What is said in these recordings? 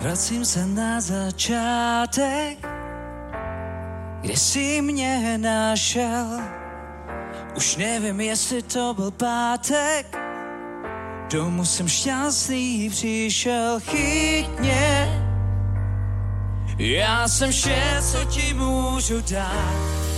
Vracím se na začátek, kde jsi mě našel. Už nevím, jestli to byl pátek, domů jsem šťastný přišel. Chyť mě, já jsem vše, co ti můžu dát.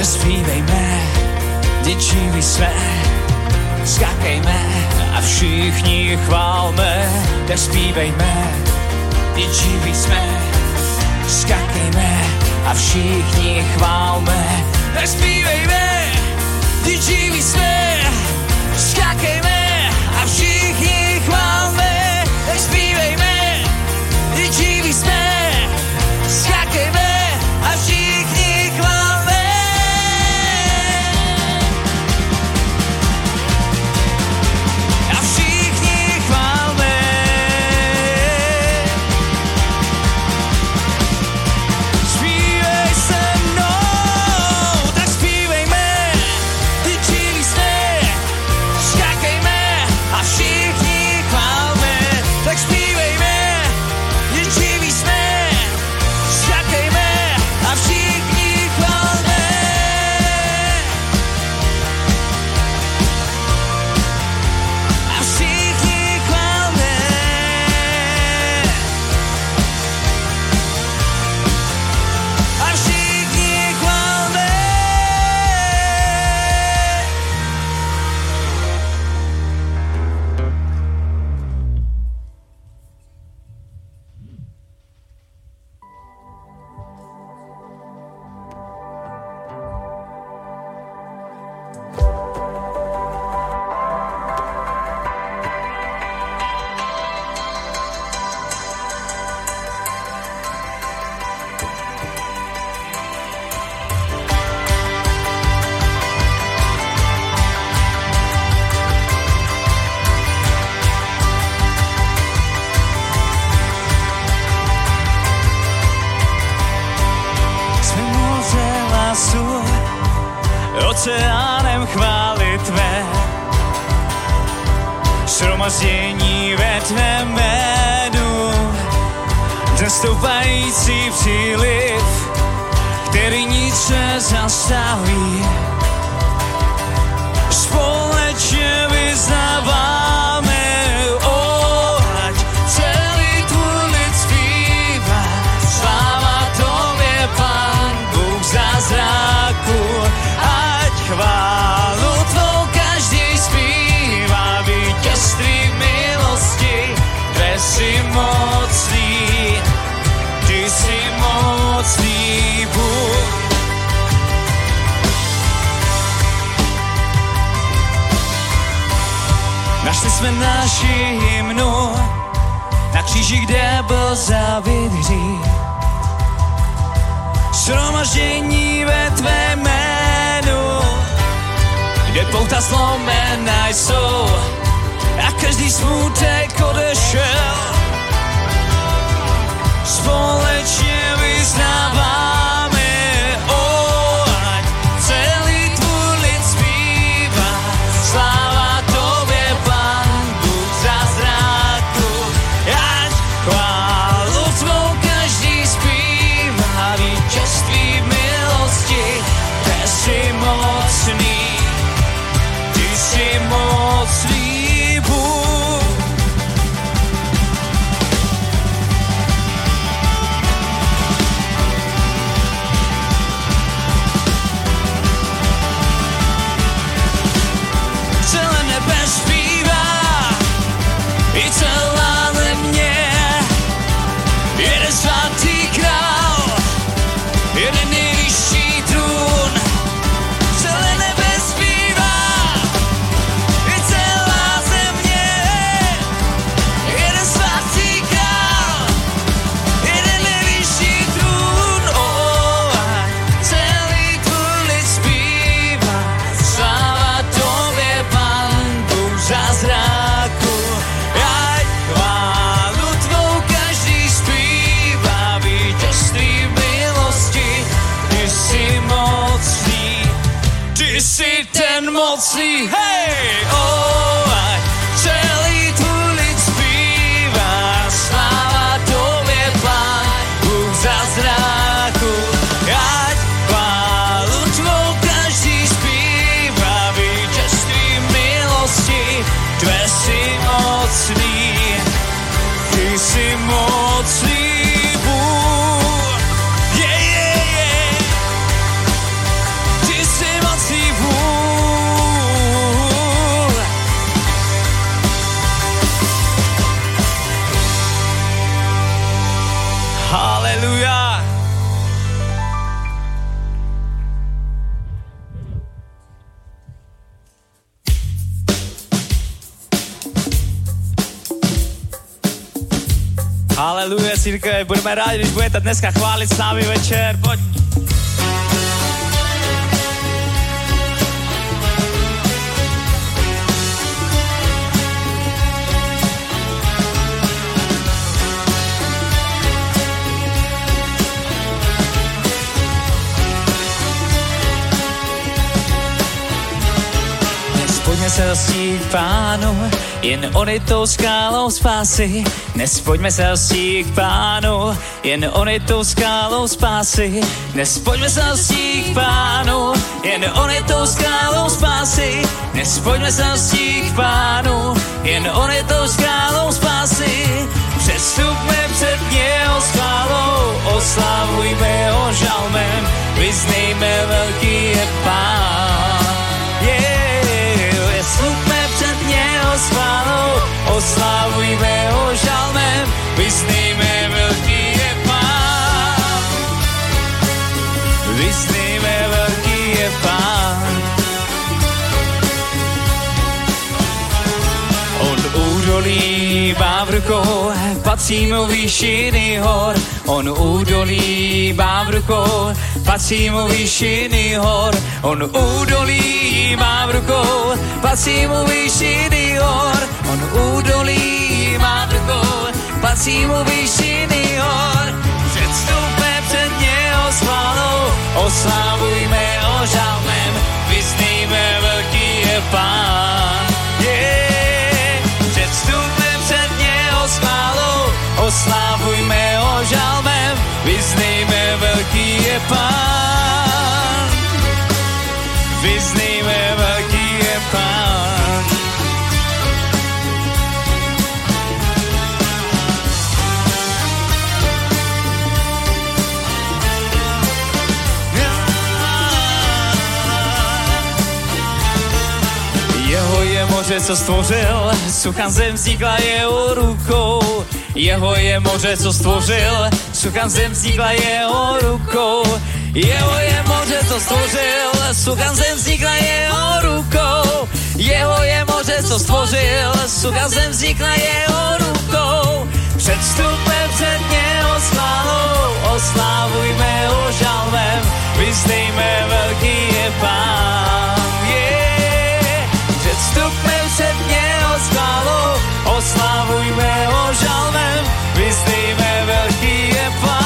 Přespívejme děčivý jsme, skakejme a všichni chválme, tak zpívejme, děčivý jsme, skakejme a všichni chválme, tak zpívejme, děčivý jsme, skakejme a všichni chválme, tak zpívejme. Církev, budeme rádi, když budete dneska chválit s námi večer. Pojď. Nespojme se hostí k pánu, jen on je tou skálou spásy. Nespojme se hostí k pánu, jen on je tou skálou spásy. Nespojme se hostí k pánu, jen on je tou skálou spásy. Nespojme se hostí k pánu, jen on je tou skálou spásy. Přestupme před něho skálou, oslavujme ho žalmem, vyznejme velký je pán. Oslavujme ho žalmem, vyznejme má v rukou, patří mu výšiny hor. On údolí má rukou, patří mu výšiny hor. On údolí má rukou, patří mu výšiny hor. On údolí má rukou, patří mu výšiny hor. Předstupme před něho s oslavujme ho žalmem, Vyznejme, velký je pán. Vyznejme, velký je pán. Jeho je moře, co stvořil, suchan zem vznikla jeho rukou jeho je moře, co stvořil, suchá zem vznikla jeho rukou. Jeho je moře, co stvořil, suchá zem vznikla jeho rukou. Jeho je moře, co stvořil, suchá zem vznikla jeho rukou. Před vstupem před něho slávou, oslávujme ho žalmem, vyznejme velký je pán. Yeah. Před vstupem před slávou, oslávujme ho žalmem, vyznejme velký je pán.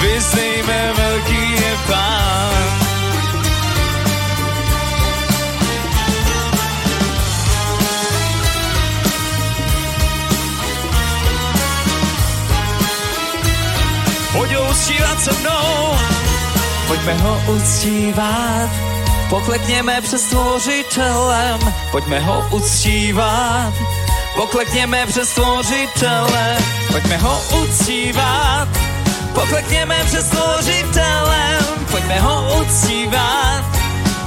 Vyznejme velký je pán. Pojď se mnou, pojďme ho uctívat, poklekněme před stvořitelem, pojďme ho uctívat, poklekněme před stvořitelem, pojďme ho uctívat, poklekněme před stvořitelem, pojďme ho uctívat,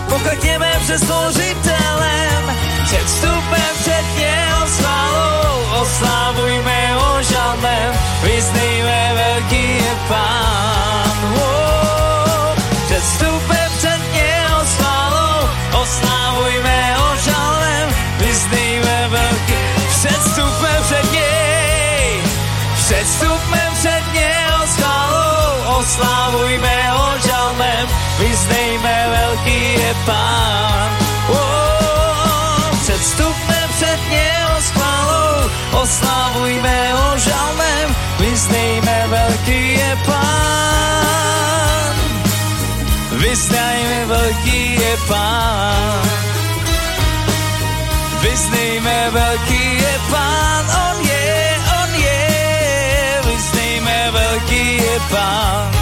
poklekněme před stvořitelem, před vstupem před něho slávou, oslávujme ho žalmem, vyznejme velký je pán. Pán. Oh, před vstupem před něho chválou, oslávujme ho žalmem, vyznejme velký je pán. Vyznajme velký je pán. Vyznejme velký je pán, on je, on je, vyznejme velký je pán.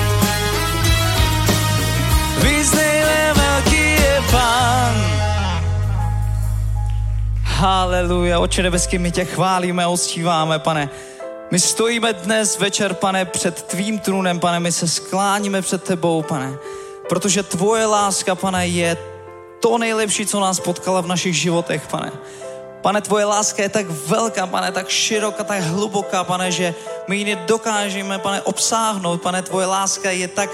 Haleluja, oče nebeský, my tě chválíme a uctíváme, pane. My stojíme dnes večer, pane, před tvým trůnem, pane, my se skláníme před tebou, pane, protože tvoje láska, pane, je to nejlepší, co nás potkala v našich životech, pane. Pane, tvoje láska je tak velká, pane, tak široká, tak hluboká, pane, že my ji nedokážeme, pane, obsáhnout, pane, tvoje láska je tak,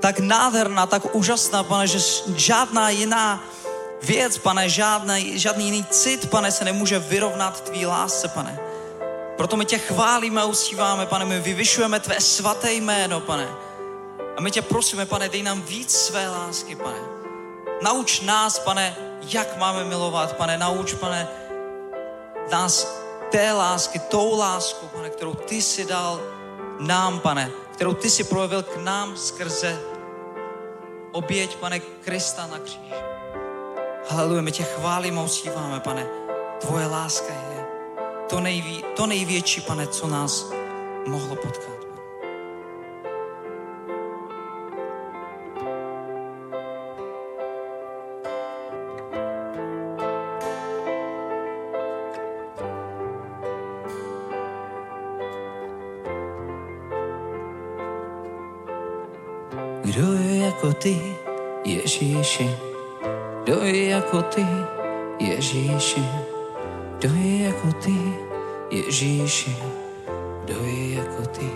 tak nádherná, tak úžasná, pane, že žádná jiná věc, pane, žádný, žádný jiný cit, pane, se nemůže vyrovnat tvý lásce, pane. Proto my tě chválíme a uctíváme, pane, my vyvyšujeme tvé svaté jméno, pane. A my tě prosíme, pane, dej nám víc své lásky, pane. Nauč nás, pane, jak máme milovat, pane, nauč, pane, nás té lásky, tou láskou, pane, kterou ty si dal nám, pane, kterou ty si projevil k nám skrze oběť, pane, Krista na kříži. Haleluja, my tě chválíme a uctíváme, pane. Tvoje láska je to, nejví, to největší, pane, co nás mohlo potkat. Kdo je jako ty, Ježíši? Kdo je jako ty, Ježíši? Kdo je jako ty, Ježíši? Kdo je jako ty?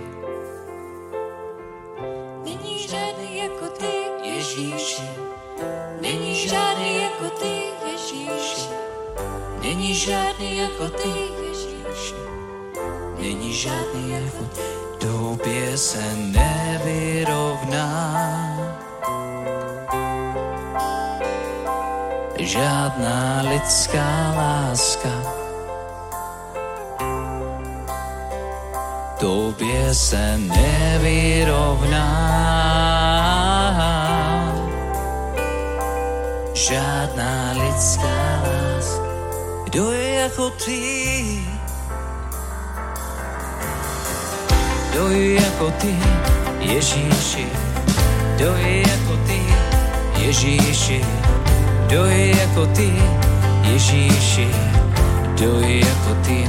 Není žádný jako ty, Ježíši. Není žádný jako ty, Ježíši. Není žádný jako ty, Ježíši. Není žádný jako ty. Tobě se nevyrovná. Žádná lidská láska. Tobě se nevyrovná. Žádná lidská láska. Kdo je jako ty? Kdo je jako ty, Ježíši? Kdo je jako ty, Ježíši, kdo je jako ty, Ježíši, kdo je jako ty.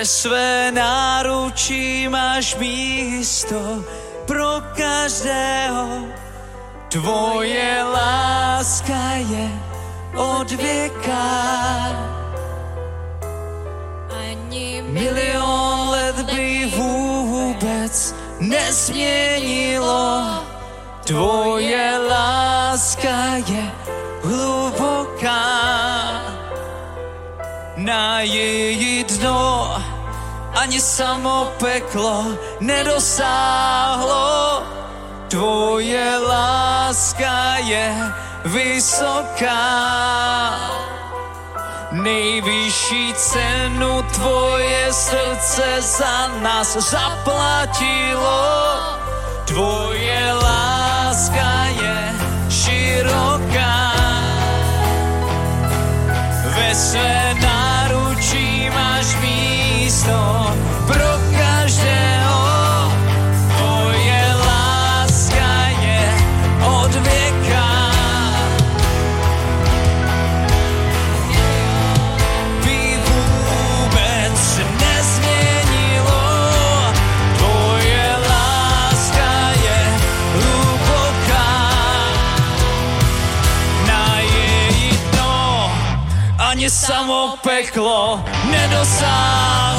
Ve své náručí máš místo pro každého. Tvoje láska je od věka. Ani Milion let by vůbec nesměnilo. Tvoje láska je hluboká. Na její dno ani samo peklo nedosáhlo. Tvoje láska je vysoká. Nejvyšší cenu tvoje srdce za nás zaplatilo. Tvoje láska je široká. Ve své samo peklo nedosáhlo.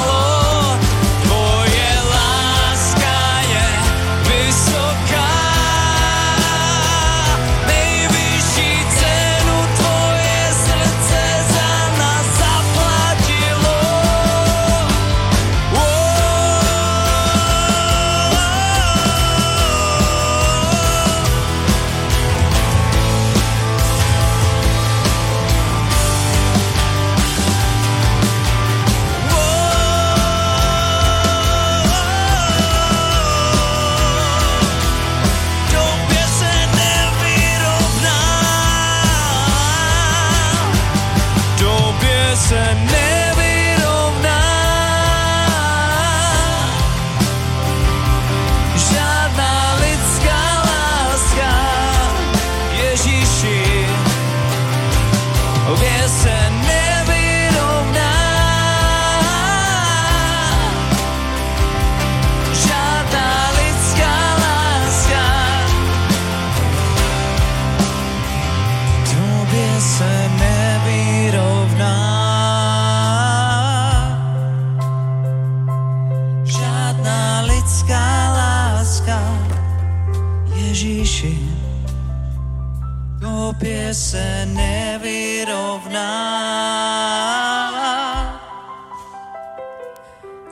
Tobě se nevyrovná.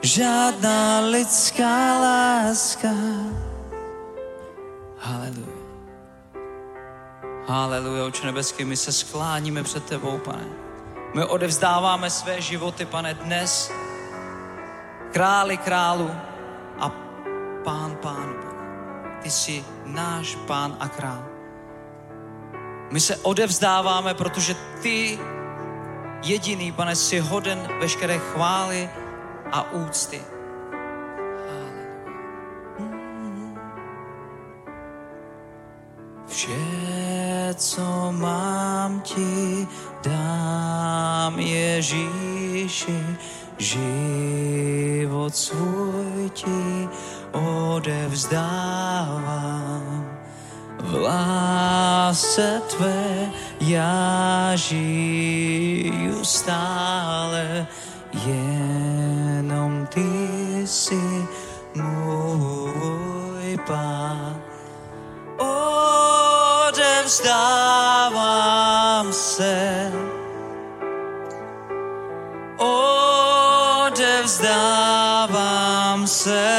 Žádná lidská láska. Haleluja. Haleluja, Oče nebeský, my se skláníme před tebou, pane. My odevzdáváme své životy, pane, dnes králi králu a pán pánu, pane. Ty jsi náš pán a král. My se odevzdáváme, protože ty jediný, pane, jsi hoden veškeré chvály a úcty. Vše, co mám ti, dám Ježíši, život svůj ti odevzdávám. Lásce tvé já žiju stále, jenom ty jsi můj pán. Odevzdávám se, odevzdávám se,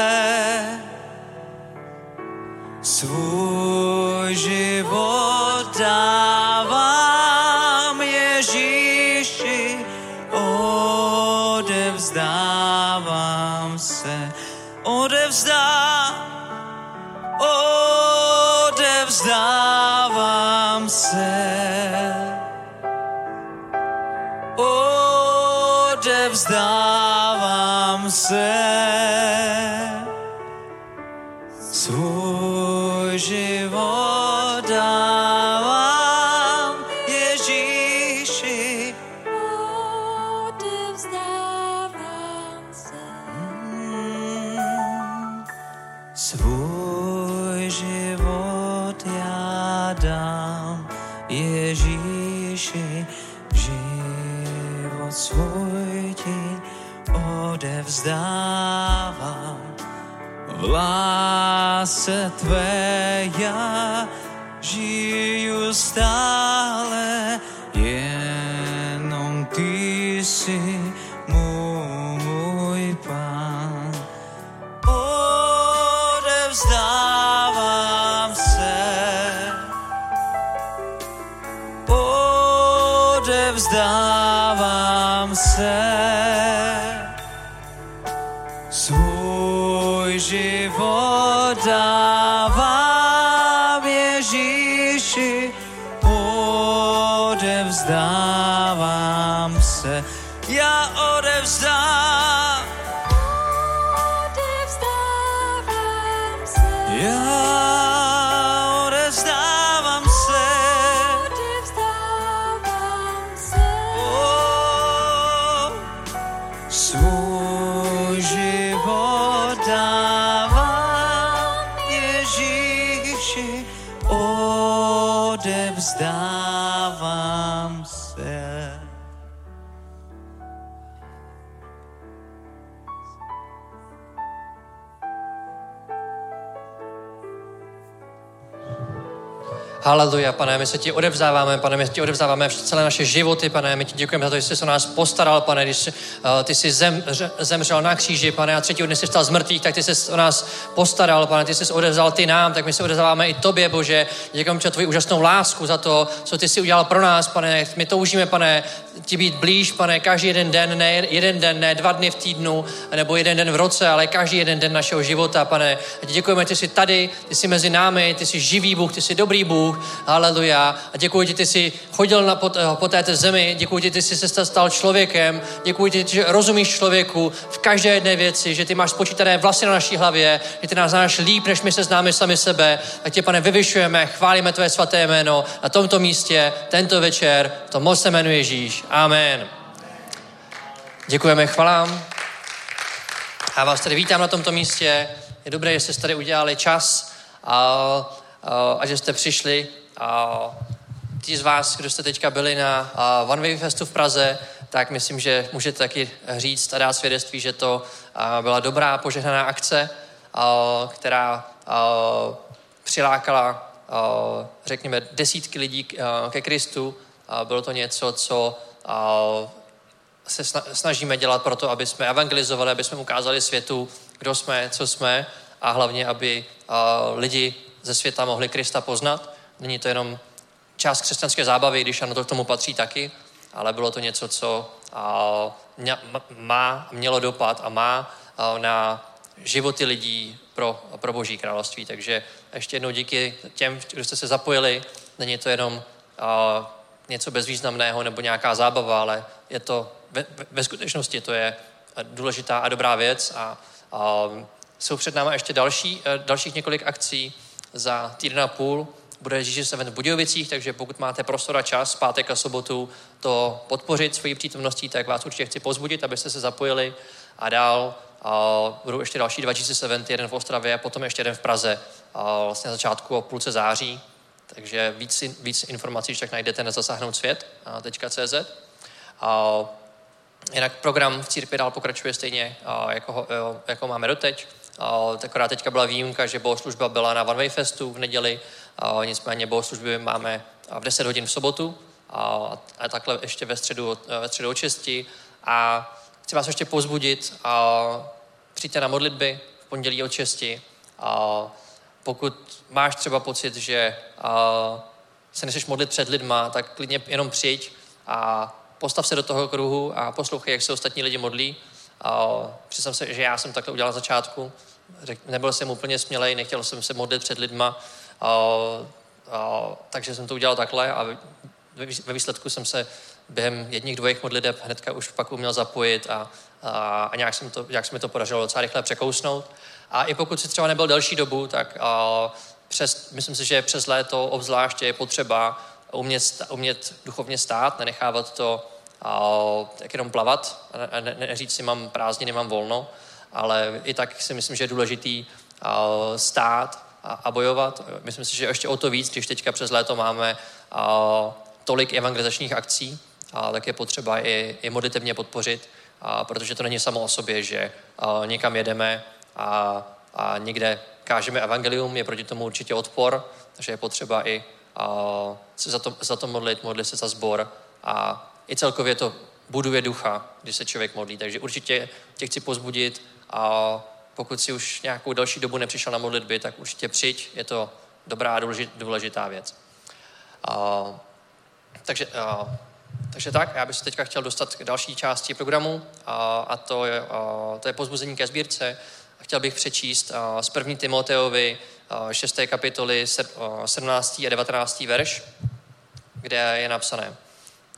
Haleluja, pane, my se ti odevzdáváme, pane, my ti odevzdáváme celé naše životy, pane, my ti děkujeme za to, že jsi se o nás postaral, pane, když uh, ty jsi zem, zemřel na kříži, pane, a třetího dne jsi vstal z mrtvých, tak ty jsi o nás postaral, pane, ty jsi odevzal ty nám, tak my se odevzdáváme i tobě, Bože. Děkujeme ti za tvoji úžasnou lásku, za to, co ty jsi udělal pro nás, pane. My toužíme, pane, ti být blíž, pane, každý jeden den, ne jeden den, ne dva dny v týdnu, nebo jeden den v roce, ale každý jeden den našeho života, pane. A ti děkujeme, ty jsi tady, ty jsi mezi námi, ty jsi živý Bůh, ty jsi dobrý Bůh, haleluja. A děkuji ti, ty jsi chodil na, po, po této zemi, děkuji ti, ty jsi se stal člověkem, děkuji ti, že rozumíš člověku v každé jedné věci, že ty máš spočítané vlasy na naší hlavě, že ty nás znáš líp, než my se známe sami sebe. A tě, pane, vyvyšujeme, chválíme tvé svaté jméno na tomto místě, tento večer, to moc se jmenuje Ježíš. Amen. Děkujeme, chvalám. A vás tady vítám na tomto místě. Je dobré, že jste tady udělali čas a, a, a že jste přišli. A ti z vás, kdo jste teďka byli na a, One Way Festu v Praze, tak myslím, že můžete taky říct a dát svědectví, že to a, byla dobrá požehnaná akce, která přilákala, řekněme, desítky lidí ke Kristu. Bylo to něco, co se sna- snažíme dělat pro to, aby jsme evangelizovali, aby jsme ukázali světu, kdo jsme, co jsme a hlavně, aby lidi ze světa mohli Krista poznat. Není to jenom část křesťanské zábavy, když ano, to k tomu patří taky, ale bylo to něco, co má, mělo dopad a má na životy lidí pro, pro Boží království. Takže ještě jednou díky těm, kdo jste se zapojili. Není to jenom něco bezvýznamného nebo nějaká zábava, ale je to ve, ve- skutečnosti to je důležitá a dobrá věc a, a jsou před námi ještě další, eh, dalších několik akcí za týden a půl. bude Jesus Event v Budějovicích, takže pokud máte prostor a čas, pátek a sobotu to podpořit svojí přítomností, tak vás určitě chci pozbudit, abyste se zapojili a dál a budou ještě další dva Jesus Eventy, jeden v Ostravě a potom ještě jeden v Praze a vlastně na začátku o půlce září. Takže víc, víc informací však najdete na zasáhnout svět.cz. A jinak program v církvi dál pokračuje stejně, jako, jo, jako máme doteď. Akorát teďka byla výjimka, že bohoslužba byla na One Way Festu v neděli, nicméně bohoslužby máme v 10 hodin v sobotu a, a takhle ještě ve středu, ve středu od 6. A chci vás ještě pozbudit a přijďte na modlitby v pondělí od 6. A pokud máš třeba pocit, že a, se nechceš modlit před lidma, tak klidně jenom přijď a postav se do toho kruhu a poslouchej, jak se ostatní lidi modlí. A se, že já jsem takhle udělal na začátku. Nebyl jsem úplně smělej, nechtěl jsem se modlit před lidma, a, a, takže jsem to udělal takhle a ve výs- ve výsledku jsem se během jedních, dvojích modliteb hnedka už pak uměl zapojit a, a, a nějak, jsem to, nějak se mi to podařilo docela rychle překousnout. A i pokud si třeba nebyl delší dobu, tak a, přes, myslím si, že přes léto obzvláště je potřeba umět, umět duchovně stát, nenechávat to tak jenom plavat a ne, ne, si, mám prázdniny, mám volno, ale i tak si myslím, že je důležitý stát a, a bojovat. Myslím si, že ještě o to víc, když teďka přes léto máme tolik evangelizačních akcí, a tak je potřeba i, i modlitevně podpořit, a, protože to není samo o sobě, že a, někam jedeme a, a někde kážeme evangelium, je proti tomu určitě odpor, takže je potřeba i a, se za to, za to modlit, modlit se za sbor a i celkově to buduje ducha, když se člověk modlí. Takže určitě tě chci pozbudit a pokud si už nějakou další dobu nepřišel na modlitby, tak určitě přijď, je to dobrá a důležit- důležitá věc. A, takže, a, takže tak, já bych se teďka chtěl dostat k další části programu a, a to, je, a, to je pozbuzení ke sbírce. Chtěl bych přečíst a, z 1. Timoteovi a, 6. kapitoly se- a, 17. a 19. verš, kde je napsané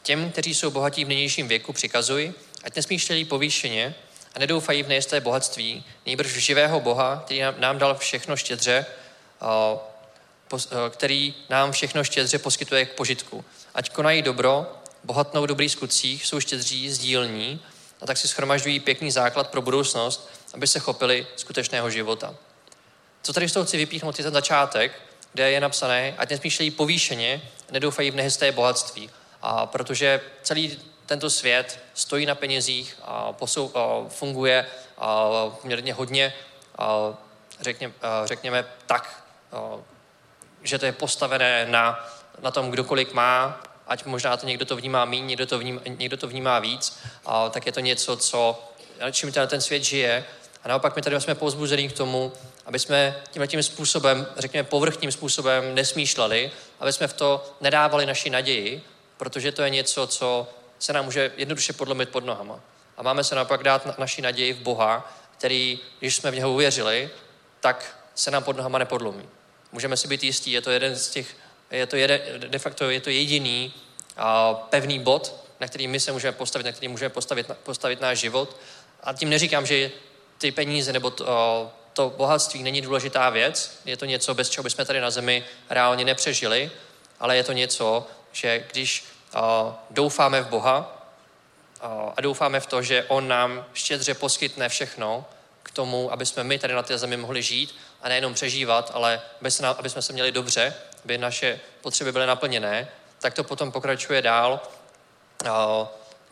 Těm, kteří jsou bohatí v nynějším věku, přikazuj, ať nesmýšlejí povýšeně a nedoufají v nejisté bohatství, nejbrž v živého Boha, který nám, dal všechno štědře, který nám všechno štědře poskytuje k požitku. Ať konají dobro, bohatnou v dobrých skutcích, jsou štědří, sdílní a tak si schromažďují pěkný základ pro budoucnost, aby se chopili skutečného života. Co tady z toho chci vypíchnout, je ten začátek, kde je napsané, ať nesmýšlejí povýšeně, nedoufají v nehysté bohatství. A protože celý tento svět stojí na penězích a, posou, a funguje a, poměrně hodně, a, řekně, a, řekněme tak, a, že to je postavené na, na tom, kdo kolik má, ať možná to někdo to vnímá méně, někdo to vnímá, někdo to vnímá víc, a, tak je to něco, co, čím ten, ten svět žije. A naopak my tady jsme povzbuzení k tomu, aby jsme tímhle tím způsobem, řekněme povrchním způsobem nesmýšleli, aby jsme v to nedávali naši naději, protože to je něco, co se nám může jednoduše podlomit pod nohama. A máme se naopak dát na, naši naději v Boha, který, když jsme v něho uvěřili, tak se nám pod nohama nepodlomí. Můžeme si být jistí, je to jeden z těch, je to jeden, de facto je to jediný a, pevný bod, na který my se můžeme postavit, na který můžeme postavit, postavit náš život. A tím neříkám, že ty peníze nebo to, to bohatství není důležitá věc, je to něco, bez čeho bychom tady na zemi reálně nepřežili, ale je to něco, že když doufáme v Boha a doufáme v to, že On nám štědře poskytne všechno k tomu, aby jsme my tady na té zemi mohli žít a nejenom přežívat, ale aby, jsme se měli dobře, aby naše potřeby byly naplněné, tak to potom pokračuje dál,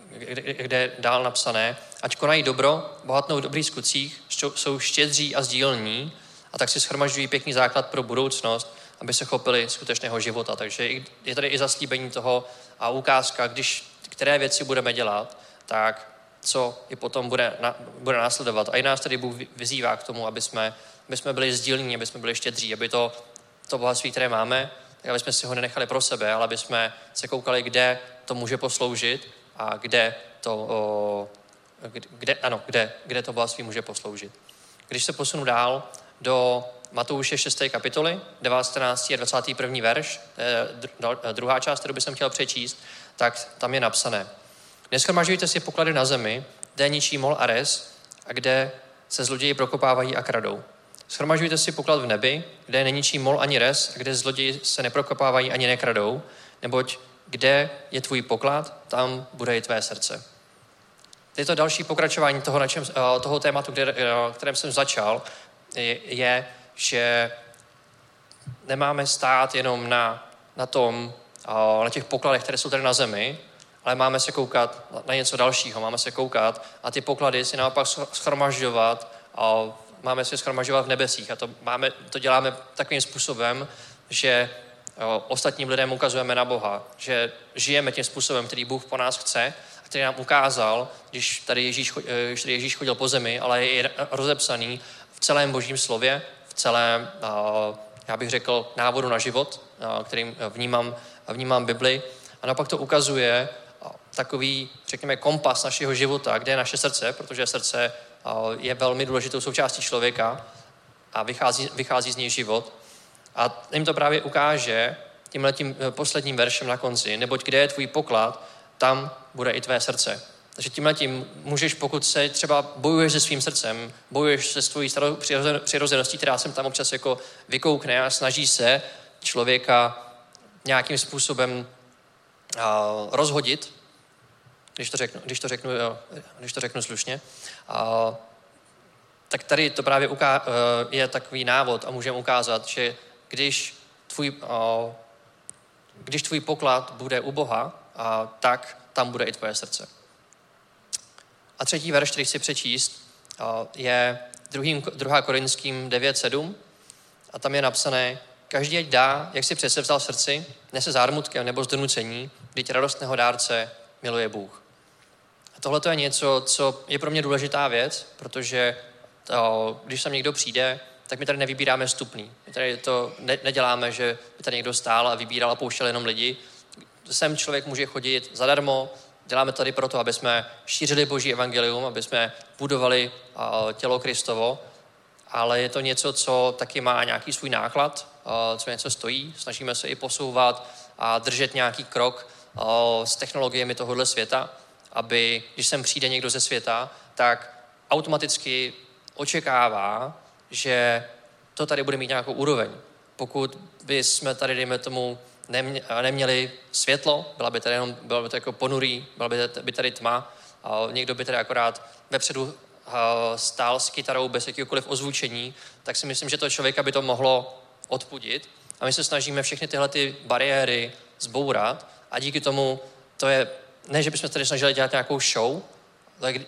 kde je dál napsané, ať konají dobro, bohatnou v dobrých skutcích, jsou štědří a sdílní a tak si schromažďují pěkný základ pro budoucnost, aby se chopili skutečného života. Takže je tady i zaslíbení toho a ukázka, když které věci budeme dělat, tak co i potom bude, na, bude následovat. A i nás tady Bůh vyzývá k tomu, aby jsme, aby jsme byli sdílní, aby jsme byli štědří, aby to, to bohatství, které máme, tak aby jsme si ho nenechali pro sebe, ale aby jsme se koukali, kde to může posloužit a kde to, o, kde, ano, kde, kde to bohatství může posloužit. Když se posunu dál do Matouše 6. kapitoly, 19. a 21. verš, druhá část, kterou bych chtěl přečíst, tak tam je napsané. Neschromažujte si poklady na zemi, kde ničí mol a res a kde se zloději prokopávají a kradou. Schromažujte si poklad v nebi, kde není čím mol ani res, a kde zloději se neprokopávají ani nekradou, neboť kde je tvůj poklad, tam bude i tvé srdce. Je to další pokračování toho, na čem, eh, toho tématu, kde, eh, kterém jsem začal, je, že nemáme stát jenom na, na tom, na těch pokladech, které jsou tady na zemi, ale máme se koukat na něco dalšího, máme se koukat a ty poklady si naopak schromažďovat a máme si schromažďovat v nebesích. A to, máme, to děláme takovým způsobem, že ostatním lidem ukazujeme na Boha, že žijeme tím způsobem, který Bůh po nás chce a který nám ukázal, když tady Ježíš, eh, když tady Ježíš chodil po zemi, ale je rozepsaný v celém božím slově, v celém, eh, já bych řekl, návodu na život, eh, kterým vnímám, vnímám Bibli. A naopak to ukazuje takový, řekněme, kompas našeho života, kde je naše srdce, protože srdce je velmi důležitou součástí člověka a vychází, vychází z něj život. A jim to právě ukáže tímhle tím posledním veršem na konci, neboť kde je tvůj poklad, tam bude i tvé srdce. Takže tímhle tím můžeš, pokud se třeba bojuješ se svým srdcem, bojuješ se svojí přirozeností, která sem tam občas jako vykoukne a snaží se člověka nějakým způsobem uh, rozhodit, když to řeknu, když to řeknu, jo, když to řeknu slušně. Uh, tak tady to právě uká- uh, je takový návod a můžeme ukázat, že když tvůj, uh, když tvůj poklad bude u Boha, uh, tak tam bude i tvoje srdce. A třetí verš, který chci přečíst, je 2. Korinským 9.7 a tam je napsané, každý ať dá, jak si přece vzal v srdci, nese zármutkem nebo zdonucení, kdy radostného dárce miluje Bůh. A tohle to je něco, co je pro mě důležitá věc, protože to, když sem někdo přijde, tak my tady nevybíráme stupný. My tady to ne, neděláme, že by tady někdo stál a vybíral a pouštěl jenom lidi. Sem člověk může chodit zadarmo, Děláme tady proto, aby jsme šířili Boží evangelium, aby jsme budovali tělo Kristovo, ale je to něco, co taky má nějaký svůj náklad, co něco stojí. Snažíme se i posouvat a držet nějaký krok s technologiemi tohohle světa, aby když sem přijde někdo ze světa, tak automaticky očekává, že to tady bude mít nějakou úroveň. Pokud by jsme tady, dejme tomu, neměli světlo, byla by tady jenom, bylo by to jako ponurý, byla by, by tady tma, a někdo by tady akorát vepředu stál s kytarou bez jakýkoliv ozvučení, tak si myslím, že to člověka by to mohlo odpudit. A my se snažíme všechny tyhle ty bariéry zbourat a díky tomu to je, ne, že bychom tady snažili dělat nějakou show, tak, uh,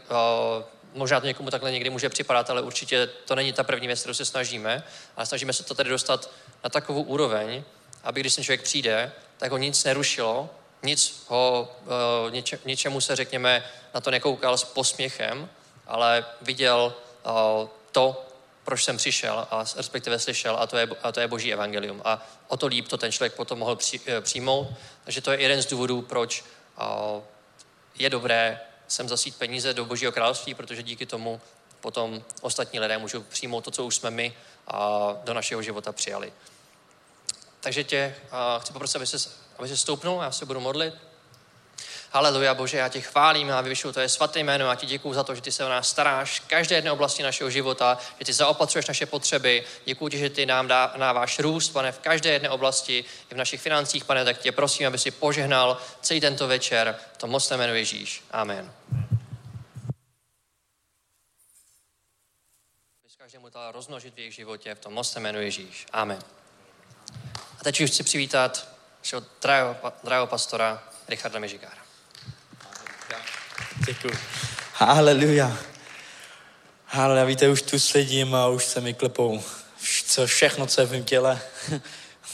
možná to někomu takhle někdy může připadat, ale určitě to není ta první věc, kterou se snažíme, ale snažíme se to tady dostat na takovou úroveň, aby když ten člověk přijde, tak ho nic nerušilo, nic ho, niče, ničemu se, řekněme, na to nekoukal s posměchem, ale viděl uh, to, proč jsem přišel a respektive slyšel a to, je, a to je boží evangelium. A o to líp to ten člověk potom mohl uh, přijmout. Takže to je jeden z důvodů, proč je dobré sem zasít peníze do božího království, protože díky tomu potom ostatní lidé můžou přijmout to, co už jsme my do našeho života přijali. Takže tě uh, chci poprosit, aby se, aby se stoupnul, já se budu modlit. Haleluja, Bože, já tě chválím a vyvyšuju tvoje svaté jméno a ti děkuji za to, že ty se o nás staráš v každé jedné oblasti našeho života, že ty zaopatřuješ naše potřeby. Děkuji ti, že ty nám dá, dáváš růst, pane, v každé jedné oblasti, i v našich financích, pane, tak tě prosím, aby si požehnal celý tento večer. To moc jméno Ježíš. Amen. každému dala rozmnožit v jejich životě, v tom mocném jménu Ježíš. Amen teď už chci přivítat našeho drahého, drahého pastora Richarda Mežigára. Děkuji. Haleluja. Haleluja, víte, už tu sedím a už se mi klepou co, všechno, co je v mém těle.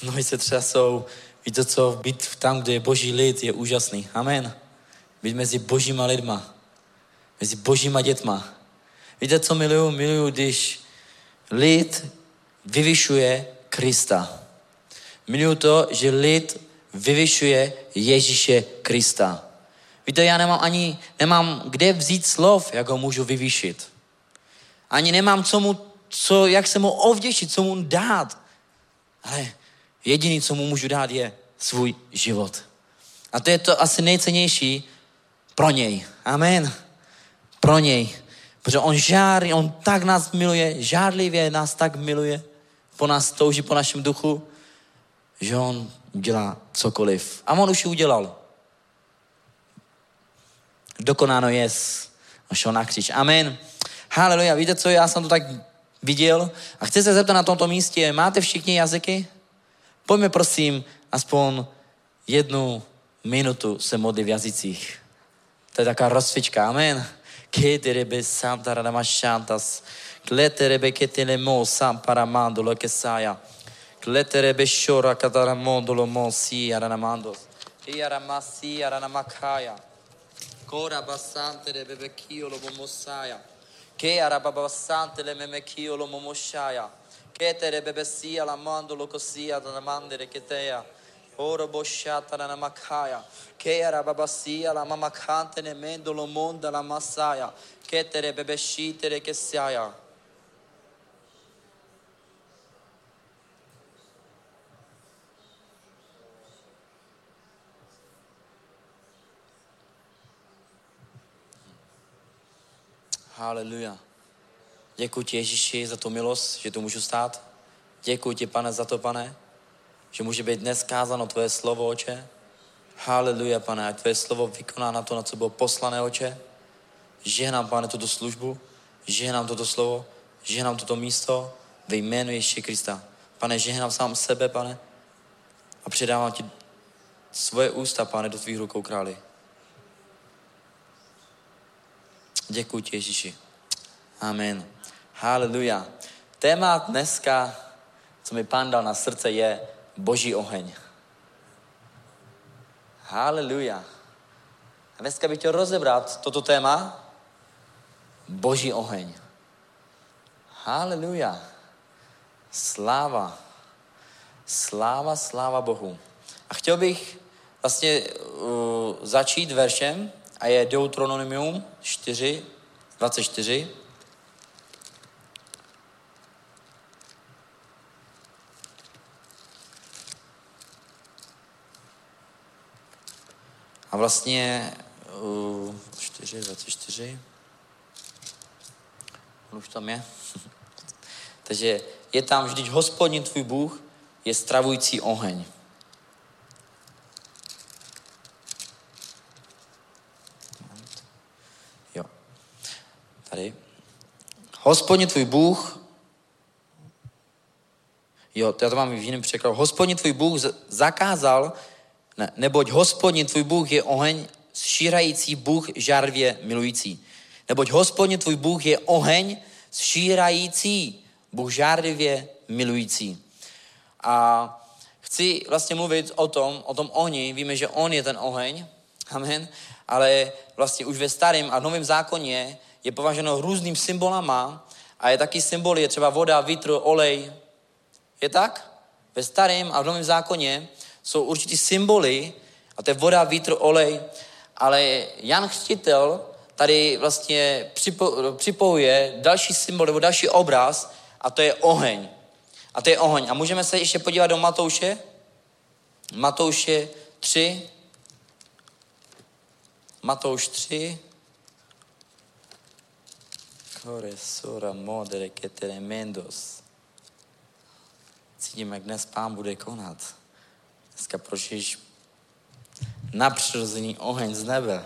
Nohy se třesou. Víte co, být tam, kde je boží lid, je úžasný. Amen. Být mezi božíma lidma. Mezi božíma dětma. Víte, co miluju? Miluju, když lid vyvyšuje Krista. Miluju to, že lid vyvyšuje Ježíše Krista. Víte, já nemám ani, nemám kde vzít slov, jak ho můžu vyvýšit. Ani nemám co mu, co, jak se mu ovděčit, co mu dát. Ale jediný, co mu můžu dát, je svůj život. A to je to asi nejcennější pro něj. Amen. Pro něj. Protože on žárlí, on tak nás miluje, žárlivě nás tak miluje, po nás touží, po našem duchu, že on udělá cokoliv. A on už ji udělal. Dokonáno je. A šel na kříž. Amen. Haleluja. Víte co, já jsem to tak viděl. A chci se zeptat na tomto místě, máte všichni jazyky? Pojďme prosím aspoň jednu minutu se modlit v jazycích. To je taková rozcvička. Amen. Keterebe santa radama shantas. Kleterebe ketele mo sampara mandolo kesaya. Kletere Beshora Kataramondolo Monsi Aranamandos, Iaramassi Aranamakaya, Cora Bassante le Bebecchio lo Momossaia, Che Arababassante le Memechio lo Momossaia, Ketere Bebessia la Mandolo così Cossia Aranamandere Chetea, Oro Bosciata Aranamakaya, Che Arababassia la Mamacante ne Mendolo Monda la Massaia, Chetere che Chessiaia, Haleluja. Děkuji ti, Ježíši, za tu milost, že tu můžu stát. Děkuji ti, pane, za to, pane, že může být dnes kázáno tvoje slovo, oče. Haleluja, pane, ať tvoje slovo vykoná na to, na co bylo poslané, oče. Žehnám, pane, tuto službu, žehnám toto slovo, žehnám toto místo ve jménu Ježíše Krista. Pane, žehnám sám sebe, pane, a předávám ti svoje ústa, pane, do tvých rukou, králi. Děkuji ti, Ježíši. Amen. Haleluja. Téma dneska, co mi pán dal na srdce, je boží oheň. Haleluja. Dneska bych chtěl rozebrat toto téma boží oheň. Haleluja. Sláva. Sláva, sláva Bohu. A chtěl bych vlastně uh, začít veršem a je Deuteronomium 4, 24. A vlastně uh, 4, 24. On už tam je. Takže je tam vždyť hospodin tvůj Bůh je stravující oheň. Jo. Tady. Hospodin tvůj Bůh Jo, já to mám v jiném překladu. Hospodin tvůj Bůh zakázal, ne, neboť hospodin tvůj Bůh je oheň šírající Bůh žárvě milující. Neboť hospodin tvůj Bůh je oheň šírající Bůh žárlivě milující. A chci vlastně mluvit o tom, o tom ohni. Víme, že on je ten oheň. Amen. Ale vlastně už ve starém a novém zákoně je považeno různým symbolama a je taky symbol, je třeba voda, vítr, olej. Je tak? Ve starém a v novém zákoně jsou určitý symboly a to je voda, vítr, olej, ale Jan Chřtitel tady vlastně připo, připojuje další symbol nebo další obraz a to je oheň. A to je oheň. A můžeme se ještě podívat do Matouše? Matouše 3. Matouš 3. Kore sora modere que tremendos. Cítím, jak dnes pán bude konat. Dneska prošliš napřirozený oheň z nebe.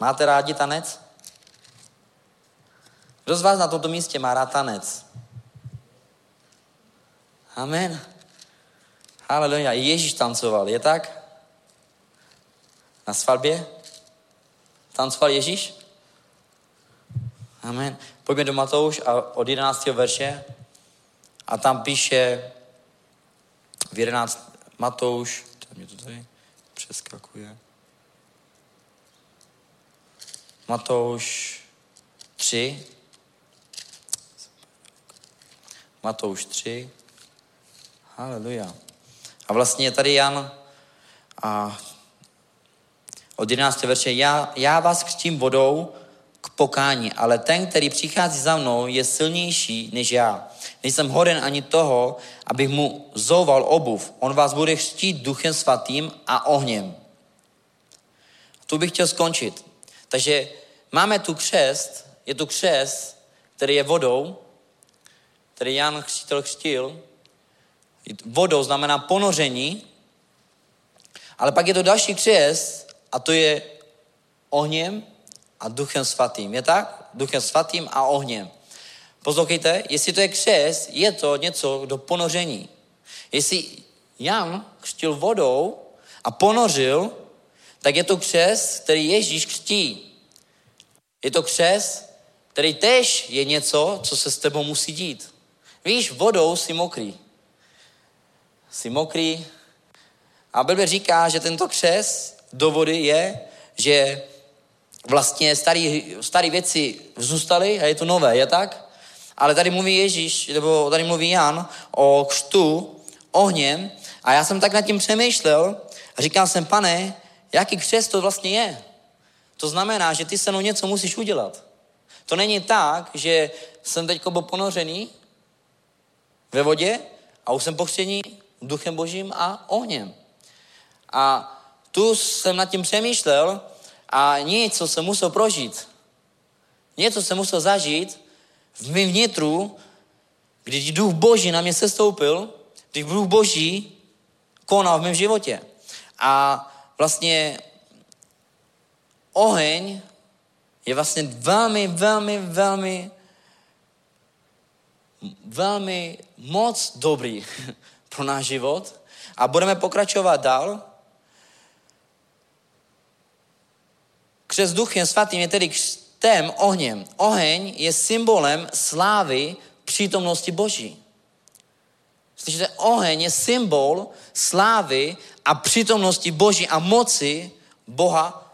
Máte rádi tanec? Kdo z vás na tomto místě má rád tanec? Amen. Haleluja. Ježíš tancoval, je tak? Na svatbě? Tancoval Ježíš? Amen. Pojďme do Matouš a od 11. verše a tam píše v 11. Matouš, tam mě to tady přeskakuje. Matouš 3. Matouš 3. Haleluja. A vlastně je tady Jan a od 11. verše, já, já vás křtím vodou pokání, ale ten, který přichází za mnou, je silnější než já. Nejsem hoden ani toho, abych mu zouval obuv. On vás bude křtít duchem svatým a ohněm. Tu bych chtěl skončit. Takže máme tu křest, je tu křest, který je vodou, který Jan Křtitel křtil. Vodou znamená ponoření, ale pak je to další křest a to je ohněm a duchem svatým. Je tak? Duchem svatým a ohněm. Poslouchejte, jestli to je křest, je to něco do ponoření. Jestli Jan křtil vodou a ponořil, tak je to křest, který Ježíš křtí. Je to křest, který tež je něco, co se s tebou musí dít. Víš, vodou jsi mokrý. Jsi mokrý. A Bible říká, že tento křest do vody je, že vlastně staré starý věci zůstaly a je to nové, je tak? Ale tady mluví Ježíš, nebo tady mluví Jan o křtu ohněm a já jsem tak nad tím přemýšlel a říkal jsem, pane, jaký křest to vlastně je? To znamená, že ty se mnou něco musíš udělat. To není tak, že jsem teď byl ponořený ve vodě a už jsem pokřtěný duchem božím a ohněm. A tu jsem nad tím přemýšlel a něco jsem musel prožít. Něco jsem musel zažít v mém vnitru, když duch boží na mě sestoupil, když duch boží konal v mém životě. A vlastně oheň je vlastně velmi, velmi, velmi, velmi moc dobrý pro náš život. A budeme pokračovat dál. Křes duchem svatým je tedy křtem ohněm. Oheň je symbolem slávy přítomnosti Boží. Slyšíte, oheň je symbol slávy a přítomnosti Boží a moci Boha.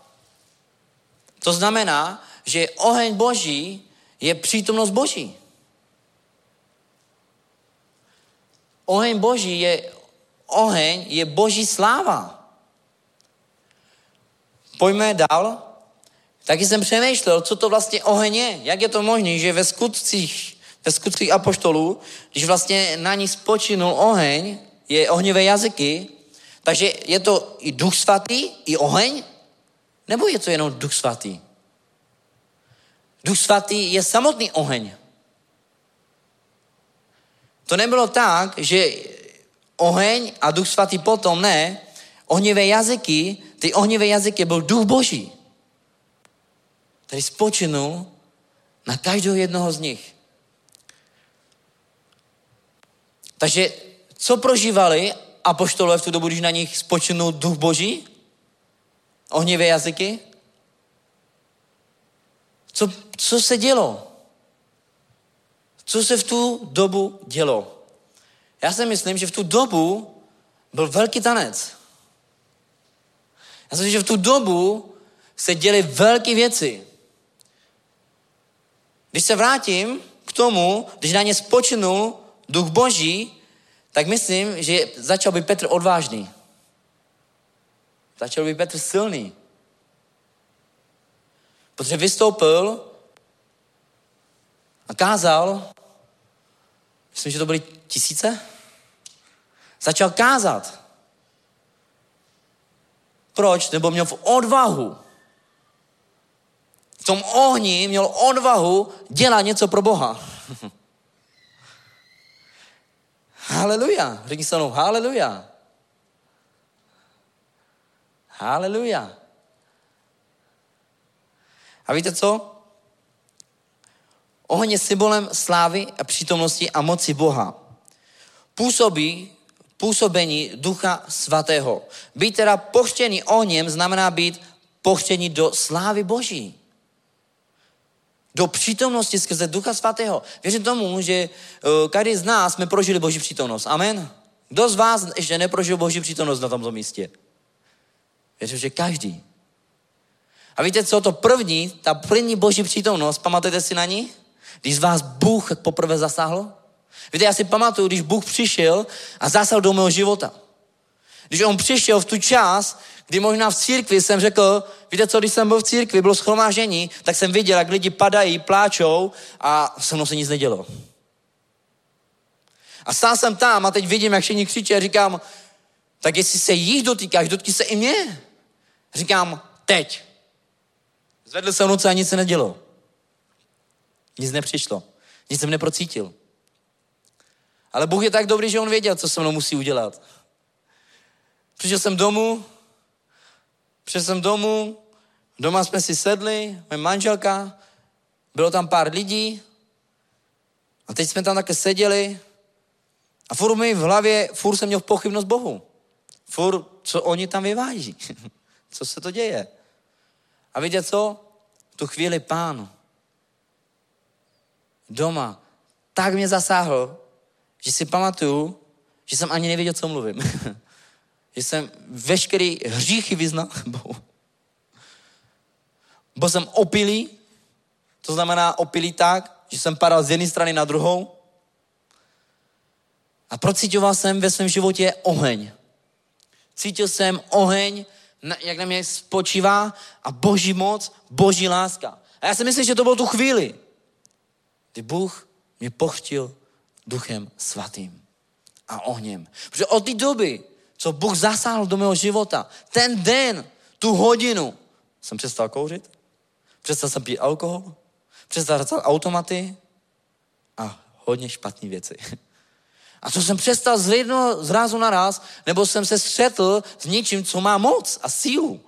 To znamená, že oheň Boží je přítomnost Boží. Oheň Boží je oheň, je Boží sláva. Pojďme dál. Taky jsem přemýšlel, co to vlastně oheň je. Jak je to možné, že ve skutcích, ve skutcích apoštolů, když vlastně na ní spočinul oheň, je ohnivé jazyky, takže je to i duch svatý, i oheň? Nebo je to jenom duch svatý? Duch svatý je samotný oheň. To nebylo tak, že oheň a duch svatý potom ne. Ohnivé jazyky, ty ohnivé jazyky byl duch boží, který spočinul na každého jednoho z nich. Takže co prožívali apoštolové v tu dobu, když na nich spočinul duch boží? Ohnivé jazyky? Co, co se dělo? Co se v tu dobu dělo? Já si myslím, že v tu dobu byl velký tanec. Já si myslím, že v tu dobu se děly velké věci. Když se vrátím k tomu, když na ně spočinul duch boží, tak myslím, že začal být Petr odvážný. Začal být Petr silný. Protože vystoupil a kázal, myslím, že to byly tisíce, začal kázat. Proč? Nebo měl v odvahu. Tom ohni měl odvahu dělat něco pro Boha. Haleluja. Řekni se mnou, haleluja. Haleluja. A víte co? Je symbolem slávy a přítomnosti a moci Boha. Působí působení Ducha Svatého. Být teda pochtěný ohněm znamená být pochtěný do slávy Boží. Do přítomnosti skrze Ducha Svatého. Věřím tomu, že uh, každý z nás jsme prožili Boží přítomnost. Amen. Kdo z vás ještě neprožil Boží přítomnost na tomto místě? Věřím, že každý. A víte co, to první, ta první boží přítomnost, pamatujete si na ní? Když z vás Bůh poprvé zasáhl? Víte, já si pamatuju, když Bůh přišel a zasáhl do mého života. Když on přišel v tu čas, kdy možná v církvi jsem řekl, víte co, když jsem byl v církvi, bylo schromážení, tak jsem viděl, jak lidi padají, pláčou a se mnou se nic nedělo. A stál jsem tam a teď vidím, jak všichni křičí a říkám, tak jestli se jich dotýkáš, dotkni se i mě. Říkám, teď. Zvedl jsem ruce a nic se nedělo. Nic nepřišlo. Nic jsem neprocítil. Ale Bůh je tak dobrý, že on věděl, co se mnou musí udělat. Přišel jsem domů, přišel jsem domů, doma jsme si sedli, moje manželka, bylo tam pár lidí a teď jsme tam také seděli a furt mi v hlavě, furt jsem měl pochybnost Bohu. Furt, co oni tam vyváží. co se to děje. A víte co? V tu chvíli pán doma tak mě zasáhl, že si pamatuju, že jsem ani nevěděl, co mluvím. že jsem veškerý hříchy vyznal Bohu. Byl jsem opilý, to znamená opilý tak, že jsem padal z jedné strany na druhou. A procítoval jsem ve svém životě oheň. Cítil jsem oheň, jak na mě spočívá a boží moc, boží láska. A já si myslím, že to bylo tu chvíli, kdy Bůh mě pochtil duchem svatým a ohněm. Protože od té doby, co Bůh zasáhl do mého života, ten den, tu hodinu, jsem přestal kouřit, přestal jsem pít alkohol, přestal hrát automaty a hodně špatné věci. A co jsem přestal z jednoho zrazu na raz, nebo jsem se střetl s něčím, co má moc a sílu,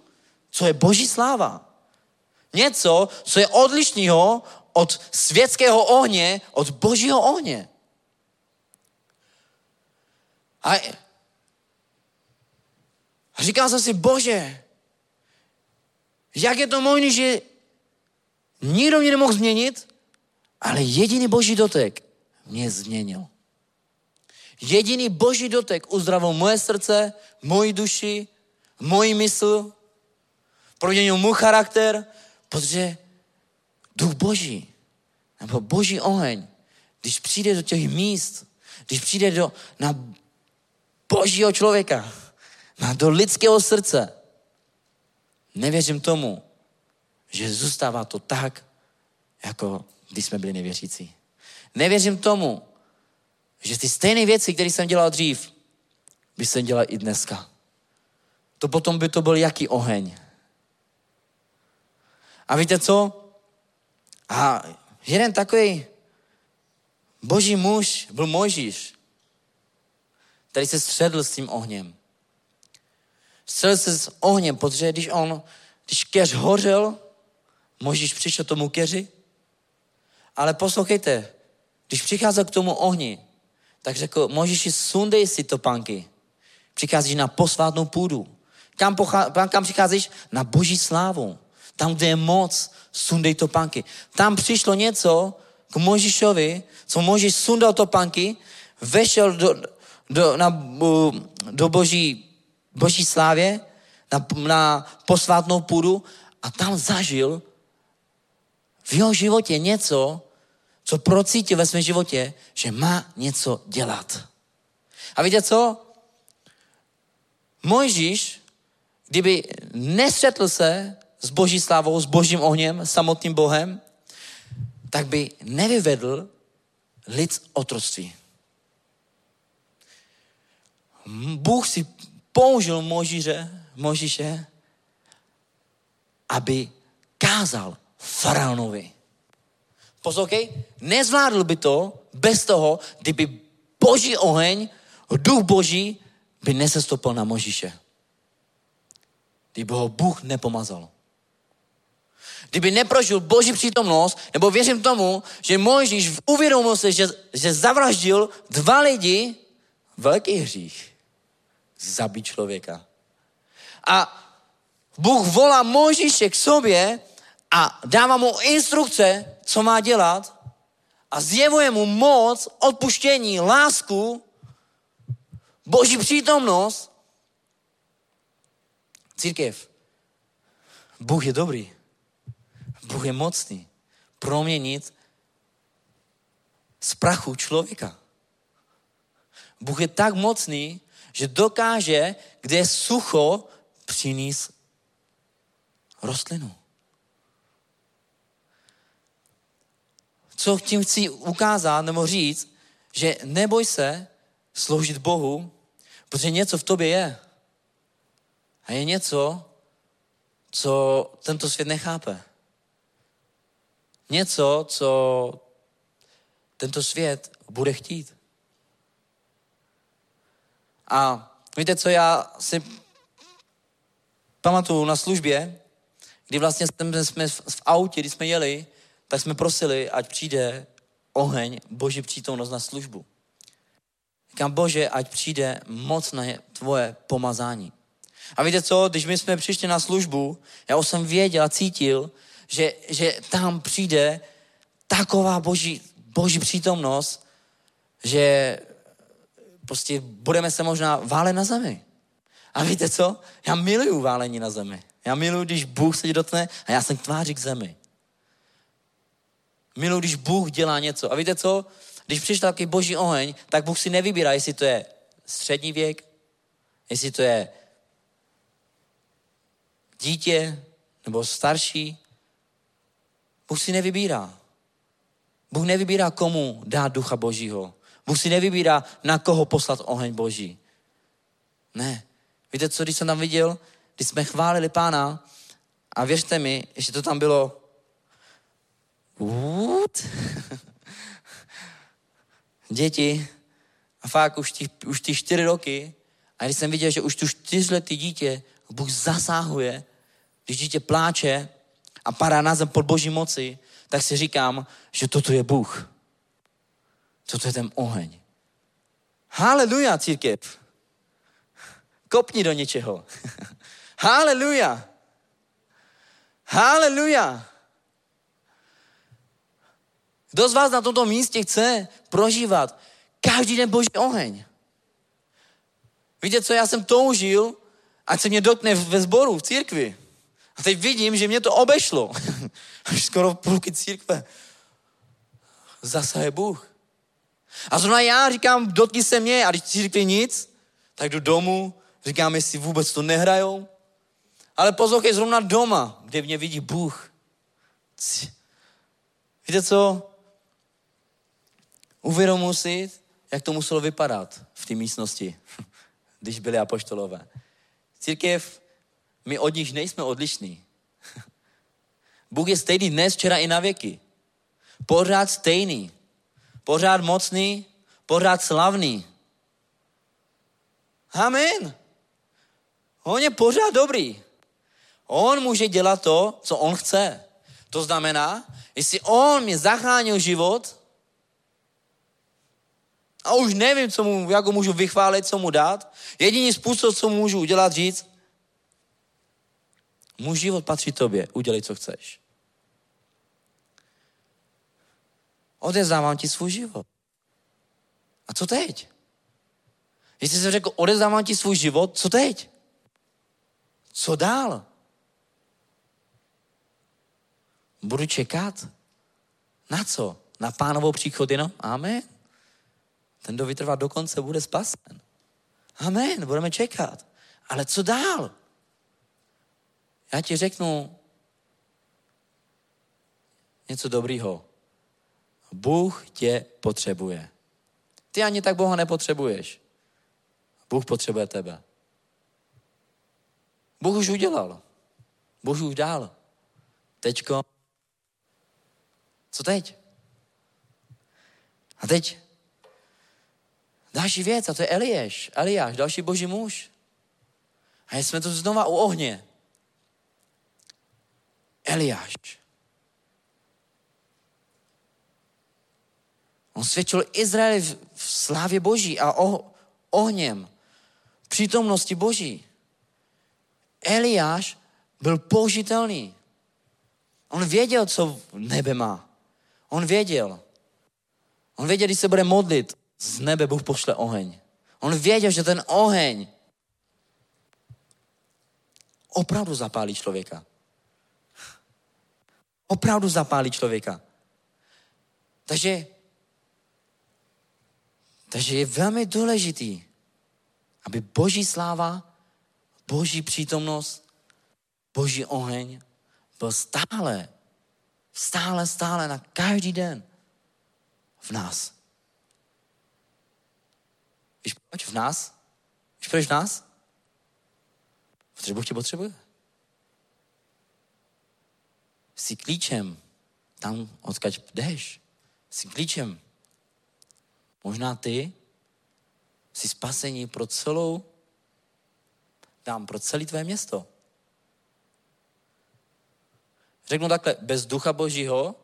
co je boží sláva. Něco, co je odlišného od světského ohně, od božího ohně. A a říkal jsem si, bože, jak je to možné, že nikdo mě nemohl změnit, ale jediný boží dotek mě změnil. Jediný boží dotek uzdravil moje srdce, moji duši, moji mysl, proměnil můj charakter, protože duch boží, nebo boží oheň, když přijde do těch míst, když přijde do, na božího člověka, na, do lidského srdce, nevěřím tomu, že zůstává to tak, jako když jsme byli nevěřící. Nevěřím tomu, že ty stejné věci, které jsem dělal dřív, by jsem dělal i dneska. To potom by to byl jaký oheň. A víte co? A jeden takový boží muž byl Mojžíš, který se středl s tím ohněm. Středl se s ohněm, protože když on, když keř hořel, Mojžíš přišel tomu keři, ale poslouchejte, když přicházel k tomu ohni, tak řekl, Mojžíši, sundej si topánky. Přicházíš na posvátnou půdu. Kam, pochá, kam přicházíš? Na boží slávu. Tam, kde je moc, sundej topánky. Tam přišlo něco k Mojžíšovi, co Mojžíš sundal topánky, vešel do, do, na, do boží, boží slávě, na, na posvátnou půdu a tam zažil v jeho životě něco, co procítil ve svém životě, že má něco dělat. A víte co? Mojžíš, kdyby nestřetl se s boží slávou, s božím ohněm, samotným Bohem, tak by nevyvedl lid z otroctví. Bůh si použil Možíře, Možíše, aby kázal faraonovi. Poslouchej, nezvládl by to bez toho, kdyby boží oheň, duch boží, by nesestopil na Možíše. Kdyby ho Bůh nepomazal. Kdyby neprožil boží přítomnost, nebo věřím tomu, že Mojžíš uvědomil se, že, že zavraždil dva lidi, velký hřích. Zabít člověka. A Bůh volá Mojžíše k sobě a dává mu instrukce, co má dělat a zjevuje mu moc, odpuštění, lásku, boží přítomnost. Církev, Bůh je dobrý. Bůh je mocný proměnit z prachu člověka. Bůh je tak mocný, že dokáže, kde je sucho, přinést rostlinu. Co tím chci ukázat nebo říct, že neboj se sloužit Bohu, protože něco v tobě je. A je něco, co tento svět nechápe. něco, co tento svět bude chtít. A víte, co já si pamatuju na službě, kdy vlastně jsme, v autě, když jsme jeli, tak jsme prosili, ať přijde oheň, boží přítomnost na službu. Říkám, Bože, ať přijde moc na tvoje pomazání. A víte co, když my jsme přišli na službu, já už jsem věděl a cítil, že, že tam přijde taková boží, boží přítomnost, že prostě budeme se možná válet na zemi. A víte co? Já miluju válení na zemi. Já miluju, když Bůh se tě dotkne a já jsem tváří k zemi. Miluju, když Bůh dělá něco. A víte co? Když přišel takový boží oheň, tak Bůh si nevybírá, jestli to je střední věk, jestli to je dítě nebo starší. Bůh si nevybírá. Bůh nevybírá, komu dát ducha božího. Bůh si nevybírá, na koho poslat oheň boží. Ne. Víte, co když jsem tam viděl? Když jsme chválili pána a věřte mi, že to tam bylo What? Děti a fakt už ty, už ty čtyři roky a když jsem viděl, že už tu čtyřletý dítě Bůh zasahuje, když dítě pláče a padá na zem pod boží moci, tak si říkám, že toto je Bůh. Toto je ten oheň. Haleluja, církev. Kopni do něčeho. Haleluja. Haleluja. Kdo z vás na tomto místě chce prožívat každý den boží oheň? Víte co, já jsem toužil, ať se mě dotkne ve sboru, v církvi. A teď vidím, že mě to obešlo. Až skoro v půlky církve. Zase Bůh. A zrovna já říkám, dotkni se mě, a když ti řekli nic, tak jdu domů, říkám, jestli vůbec to nehrajou. Ale poslouchej zrovna doma, kde mě vidí Bůh. Víte co? Uvědomuji si, jak to muselo vypadat v té místnosti, když byli apoštolové. Církev, my od nich nejsme odlišní. Bůh je stejný dnes, včera i na věky. Pořád stejný. Pořád mocný, pořád slavný. Amen. On je pořád dobrý. On může dělat to, co on chce. To znamená, jestli on mi zachránil život, a už nevím, co mu, jak ho můžu vychválit, co mu dát. Jediný způsob, co můžu udělat, říct, můj život patří tobě, udělej, co chceš. Odezdávám ti svůj život. A co teď? Jestli jsem řekl, odezdávám ti svůj život, co teď? Co dál? Budu čekat? Na co? Na pánovou příchod jenom? Amen. Ten, kdo vytrvá do konce, bude spasen. Amen, budeme čekat. Ale co dál? Já ti řeknu něco dobrýho. Bůh tě potřebuje. Ty ani tak Boha nepotřebuješ. Bůh potřebuje tebe. Bůh už udělal. Bůh už dál. Teďko. Co teď? A teď další věc, a to je Eliáš. Eliáš, další boží muž. A jsme tu znova u ohně. Eliáš. On svědčil Izraeli v, v slávě boží a o, ohněm, přítomnosti boží. Eliáš byl použitelný. On věděl, co nebe má. On věděl. On věděl, když se bude modlit, z nebe Bůh pošle oheň. On věděl, že ten oheň opravdu zapálí člověka. Opravdu zapálí člověka. Takže, takže je velmi důležitý, aby boží sláva, boží přítomnost, boží oheň byl stále, stále, stále na každý den v nás. Víš proč v nás? Víš proč v nás? Protože Bůh tě potřebuje. Jsi klíčem tam, odkaď jdeš. Jsi klíčem. Možná ty jsi spasení pro celou, tam, pro celé tvé město. Řeknu takhle, bez ducha božího,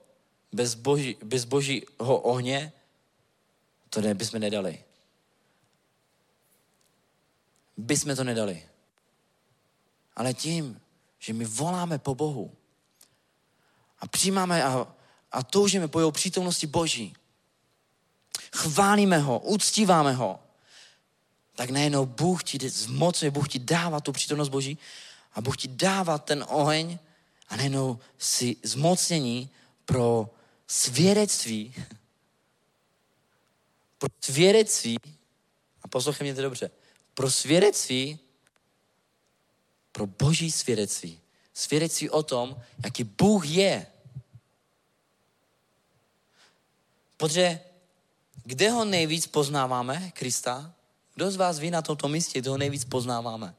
bez, boží, bez božího ohně, to ne, bychom nedali. Bychom to nedali. Ale tím, že my voláme po Bohu a přijímáme a, a toužíme po jeho přítomnosti Boží, chválíme ho, uctíváme ho, tak najednou Bůh ti zmocňuje, Bůh ti dává tu přítomnost Boží a Bůh ti dává ten oheň a najednou si zmocnění pro svědectví, pro svědectví, a poslouchej mě to dobře, pro svědectví, pro boží svědectví. Svědectví o tom, jaký Bůh je. Protože kde ho nejvíc poznáváme, Krista? Kdo z vás ví na tomto místě, kde ho nejvíc poznáváme?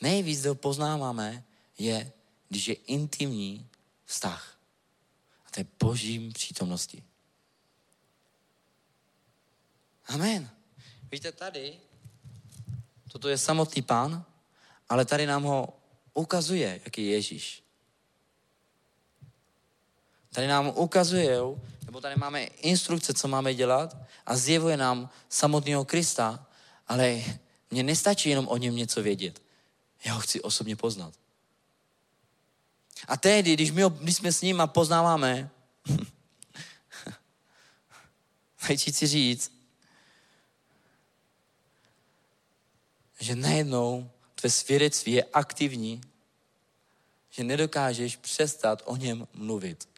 Nejvíc, kde ho poznáváme, je, když je intimní vztah. A to je božím přítomnosti. Amen. Víte, tady, toto je samotný pán, ale tady nám ho ukazuje, jaký je Ježíš. Tady nám ukazuje, nebo tady máme instrukce, co máme dělat a zjevuje nám samotného Krista, ale mně nestačí jenom o něm něco vědět. Já ho chci osobně poznat. A tehdy, když, my, když jsme s ním a poznáváme, chci říct, že najednou tvé svědectví je aktivní, že nedokážeš přestat o něm mluvit.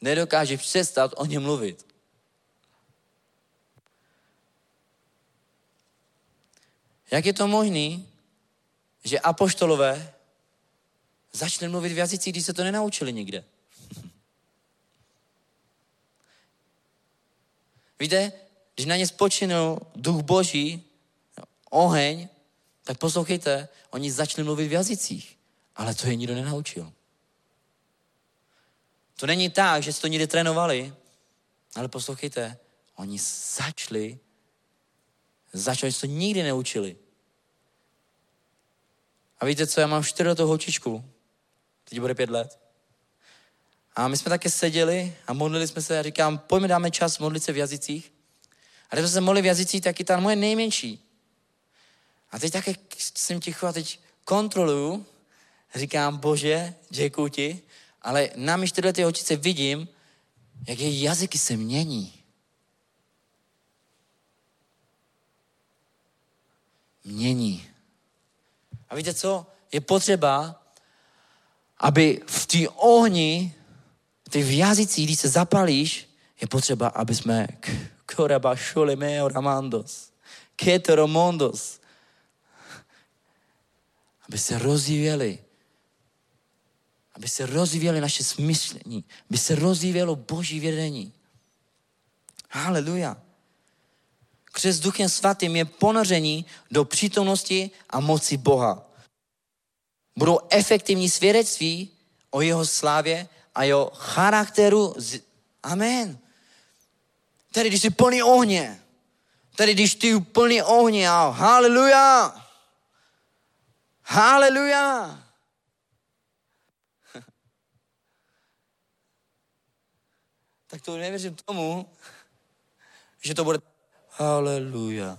Nedokážeš přestat o něm mluvit. Jak je to možné, že apoštolové začali mluvit v jazycích, když se to nenaučili nikde? Víte, když na ně spočinul duch boží, oheň, tak poslouchejte, oni začali mluvit v jazycích, ale to je nikdo nenaučil. To není tak, že si to někde trénovali, ale poslouchejte, oni začali, začali se to nikdy neučili. A víte co, já mám čtyřletou holčičku, teď bude pět let. A my jsme také seděli a modlili jsme se a říkám, pojďme dáme čas modlit se v jazycích. A když jsme se modlili v jazycích, tak i ta moje nejmenší. A teď také jsem ticho a teď kontroluju, říkám, bože, děkuji ti, ale na mi čtyřleté holčice vidím, jak její jazyky se mění. Mění. A víte co? Je potřeba, aby v té ohni, ty v jazycích, když se zapalíš, je potřeba, aby jsme koraba šoleme oramandos, ketoromondos, aby se rozvíjeli, aby se rozvíjeli naše smyšlení, aby se rozvíjelo boží vědení. Haleluja. Křes duchem svatým je ponoření do přítomnosti a moci Boha. Budou efektivní svědectví o jeho slávě a jeho charakteru. Amen. Tady, když jsi plný ohně, tady, když ty plný ohně, a haleluja. Haleluja. Tak to nevěřím tomu, že to bude haleluja.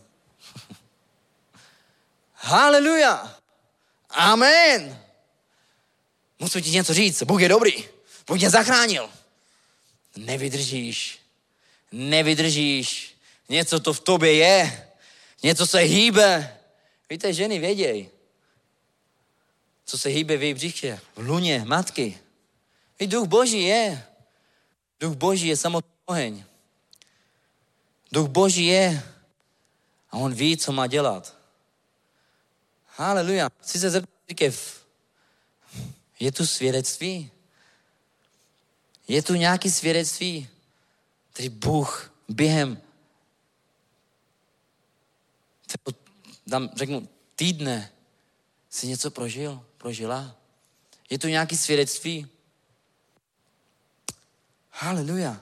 haleluja. Amen. Musím ti něco říct. Bůh je dobrý. Bůh mě zachránil. Nevydržíš. Nevydržíš. Něco to v tobě je. Něco se hýbe. Víte, ženy vědějí, co se hýbe v její břiche, v luně matky. I duch Boží je. Duch Boží je samotný oheň. Duch Boží je a on ví, co má dělat. Haleluja. Chci se zeptat, církev, je tu svědectví? Je tu nějaký svědectví, který Bůh během dám, řeknu, týdne Jsi něco prožil? Prožila? Je tu nějaké svědectví? Haleluja.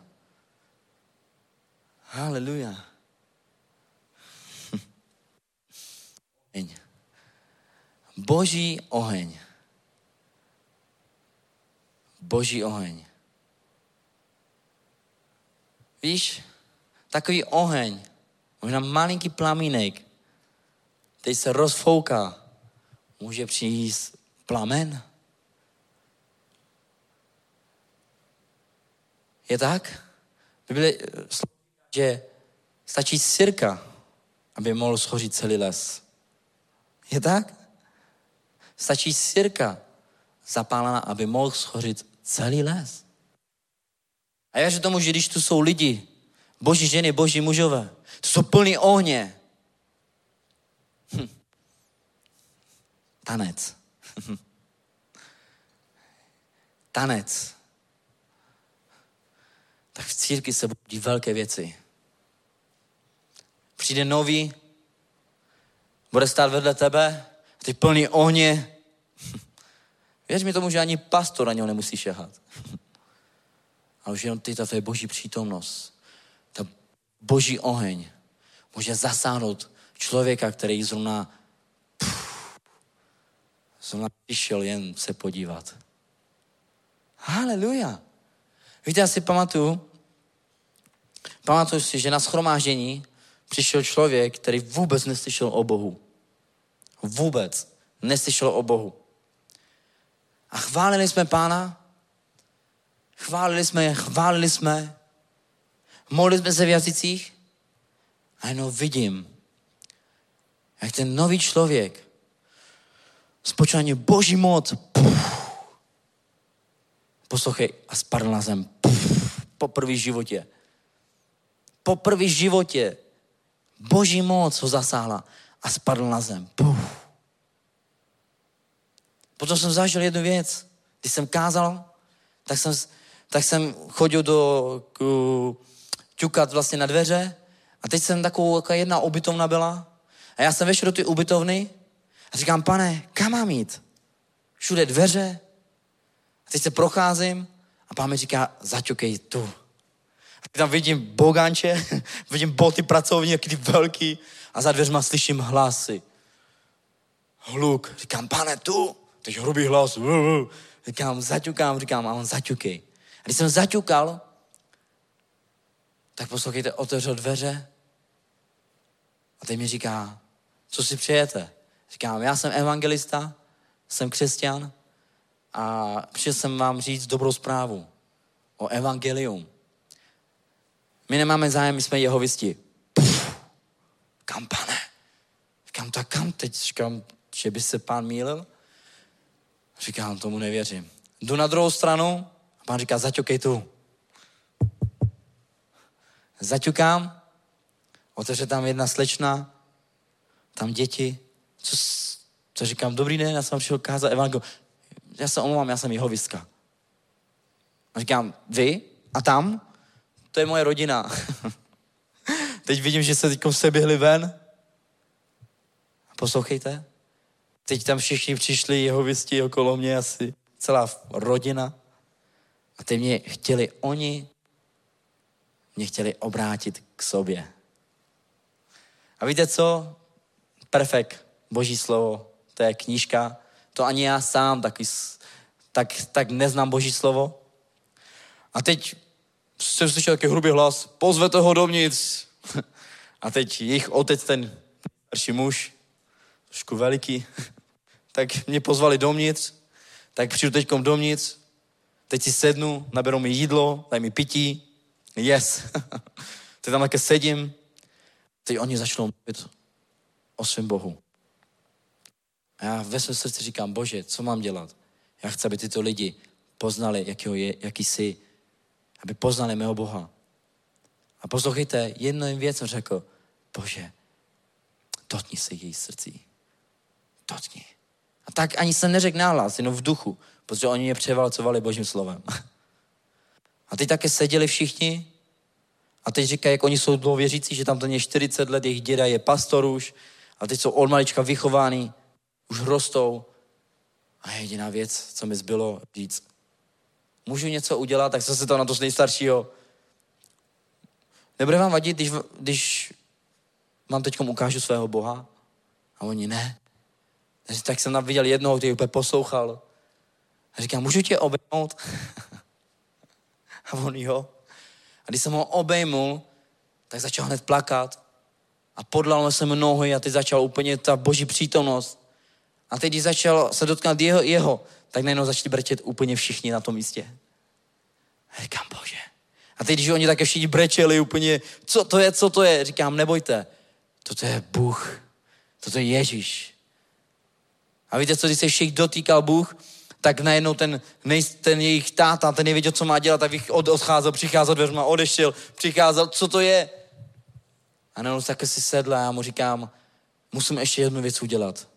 Haleluja. Boží oheň. Boží oheň. Víš, takový oheň, možná malinký plamínek, teď se rozfouká, může přijít plamen. Je tak? Bible že stačí sirka, aby mohl schořit celý les. Je tak? Stačí sirka zapálená, aby mohl schořit celý les. A já věřím tomu, že když tu jsou lidi, boží ženy, boží mužové, to jsou plný ohně. Hm. Tanec. Tanec. Tak v církvi se budí velké věci. Přijde nový, bude stát vedle tebe, ty plný ohně. Věř mi tomu, že ani pastor na něho nemusí šahat. Ale už jenom ty, ta tvoje boží přítomnost, ta boží oheň může zasáhnout člověka, který zrovna zrovna přišel jen se podívat. Haleluja. Víte, já si pamatuju, pamatuju si, že na schromáždění přišel člověk, který vůbec neslyšel o Bohu. Vůbec neslyšel o Bohu. A chválili jsme pána, chválili jsme chválili jsme, modlili jsme se v jazycích a jenom vidím, jak ten nový člověk spočání boží moc puf, poslouchej a spadl na zem puf, po první životě. Po první životě boží moc ho zasáhla a spadl na zem. Puf. Potom jsem zažil jednu věc. Když jsem kázal, tak jsem, tak jsem chodil do k, ťukat vlastně na dveře a teď jsem takovou jaká jedna ubytovna byla a já jsem vešel do ty ubytovny a říkám, pane, kam mám jít? Všude dveře. A teď se procházím a pán mi říká, zaťukej tu. Tam vidím boganče, vidím boty pracovní, jaký ty velký a za dveřma slyším hlasy. Hluk. Říkám, pane, tu. Teď hrubý hlas. Říkám, zaťukám, říkám, a on zaťukej. A když jsem zaťukal, tak poslouchejte, otevřel dveře a teď mi říká, co si přejete? Říkám, já jsem evangelista, jsem křesťan a přišel jsem vám říct dobrou zprávu o evangelium. My nemáme zájem, my jsme jeho visti. Kam, pane? Říkám, tak kam teď? Říkám, že by se pán mýlil? Říkám, tomu nevěřím. Jdu na druhou stranu a pán říká, zaťukej tu. Zaťukám, otevře tam jedna slečna, tam děti. Co, co říkám, dobrý den, já jsem přišel kázat evangelium. Já se omlouvám, já jsem jeho viska. A říkám, vy? A tam? To je moje rodina. Teď vidím, že se teď se běhli ven. Poslouchejte. Teď tam všichni přišli jeho visti okolo mě, asi celá rodina. A teď mě chtěli oni, mě chtěli obrátit k sobě. A víte co? Perfekt, boží slovo, to je knížka. To ani já sám taky, tak, tak neznám boží slovo. A teď jsem slyšel taky hrubý hlas, pozvete ho dovnitř. A teď jejich otec, ten starší muž, trošku veliký, tak mě pozvali dovnitř, tak přijdu teď dovnitř, teď si sednu, naberou mi jídlo, dají mi pití, yes. teď tam také sedím, teď oni začnou mluvit o svém Bohu. A já ve svém srdci říkám, bože, co mám dělat? Já chci, aby tyto lidi poznali, jakýho je, jaký jsi, aby poznali mého Boha. A poslouchejte, jednu jim věc řekl, bože, dotkni se její srdcí. Dotkni. A tak ani jsem neřekl nahlas, jenom v duchu, protože oni mě převalcovali božím slovem. A teď také seděli všichni a teď říkají, jak oni jsou dlouhověřící, že tam to je 40 let, jejich děda je pastor už a teď jsou od malička vychovány už rostou a jediná věc, co mi zbylo říct, můžu něco udělat, tak zase to na to z nejstaršího. Nebude vám vadit, když, když vám teď ukážu svého Boha? A oni ne. Takže tak jsem tam viděl jednoho, který úplně poslouchal. A říkám, můžu tě obejmout? a on jo. A když jsem ho obejmul, tak začal hned plakat. A podlal se mu nohy a teď začal úplně ta boží přítomnost. A teď, když začal se dotknout jeho, jeho tak najednou začali brečet úplně všichni na tom místě. A říkám, bože. A teď, když oni také všichni brečeli úplně, co to je, co to je, říkám, nebojte, toto je Bůh, toto je Ježíš. A víte, co když se všech dotýkal Bůh, tak najednou ten, nej, ten jejich táta, ten nevěděl, co má dělat, tak od, odcházel, přicházel dveřma, odešel, přicházel, co to je? A najednou také si sedla a já mu říkám, musím ještě jednu věc udělat.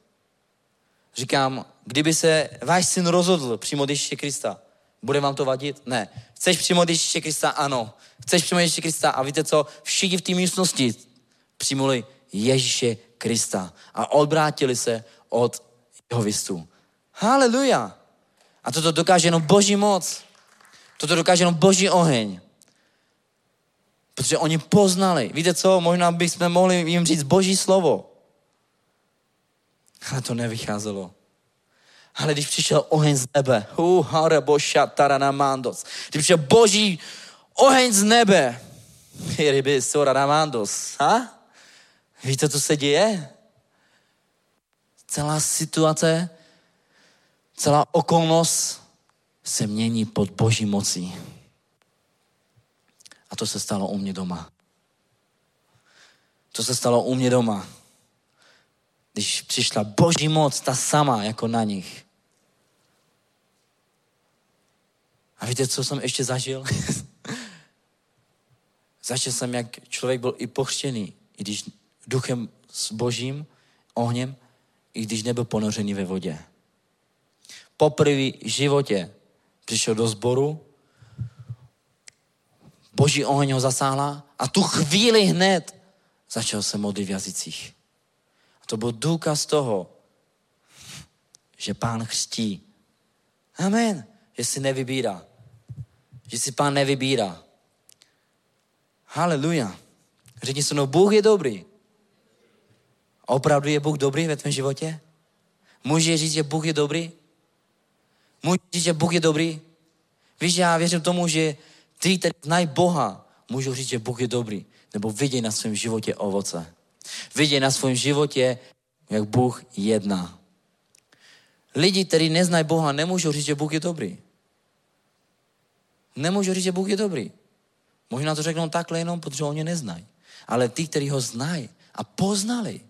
Říkám, kdyby se váš syn rozhodl přijmout Ježíše Krista, bude vám to vadit? Ne. Chceš přijmout Ježíše Krista? Ano. Chceš přijmout Ježíše Krista? A víte co? Všichni v té místnosti přijmuli Ježíše Krista a odbrátili se od jeho vistu. Haleluja. A toto dokáže jenom boží moc. Toto dokáže jenom boží oheň. Protože oni poznali. Víte co? Možná bychom mohli jim říct boží slovo. Ale to nevycházelo. Ale když přišel oheň z nebe, hu, hareboša, taranamandos. Když přišel boží oheň z nebe, ryby, soranamandos, ha? Víte, co se děje? Celá situace, celá okolnost se mění pod boží mocí. A to se stalo u mě doma. To se stalo u mě doma. Když přišla boží moc, ta sama jako na nich. A víte, co jsem ještě zažil? Zažil jsem, jak člověk byl i pochřtěný, i když duchem s božím, ohněm, i když nebyl ponořený ve vodě. Poprvé v životě přišel do sboru, boží oheň ho zasáhla a tu chvíli hned začal se modlit v jazycích. To byl důkaz toho, že pán chřtí. Amen. Že si nevybírá. Že si pán nevybírá. Haleluja. Řekni se, no Bůh je dobrý. A opravdu je Bůh dobrý ve tvém životě? Můžeš říct, že Bůh je dobrý? Můžeš říct, že Bůh je dobrý? Víš, já věřím tomu, že ty, který znají Boha, můžou říct, že Bůh je dobrý. Nebo vidějí na svém životě ovoce. Vidějí na svém životě, jak Bůh jedná. Lidi, kteří neznají Boha, nemůžou říct, že Bůh je dobrý. Nemůžu říct, že Bůh je dobrý. Možná to řeknou takhle jenom, protože oni neznají. Ale ty, kteří ho znají a poznali,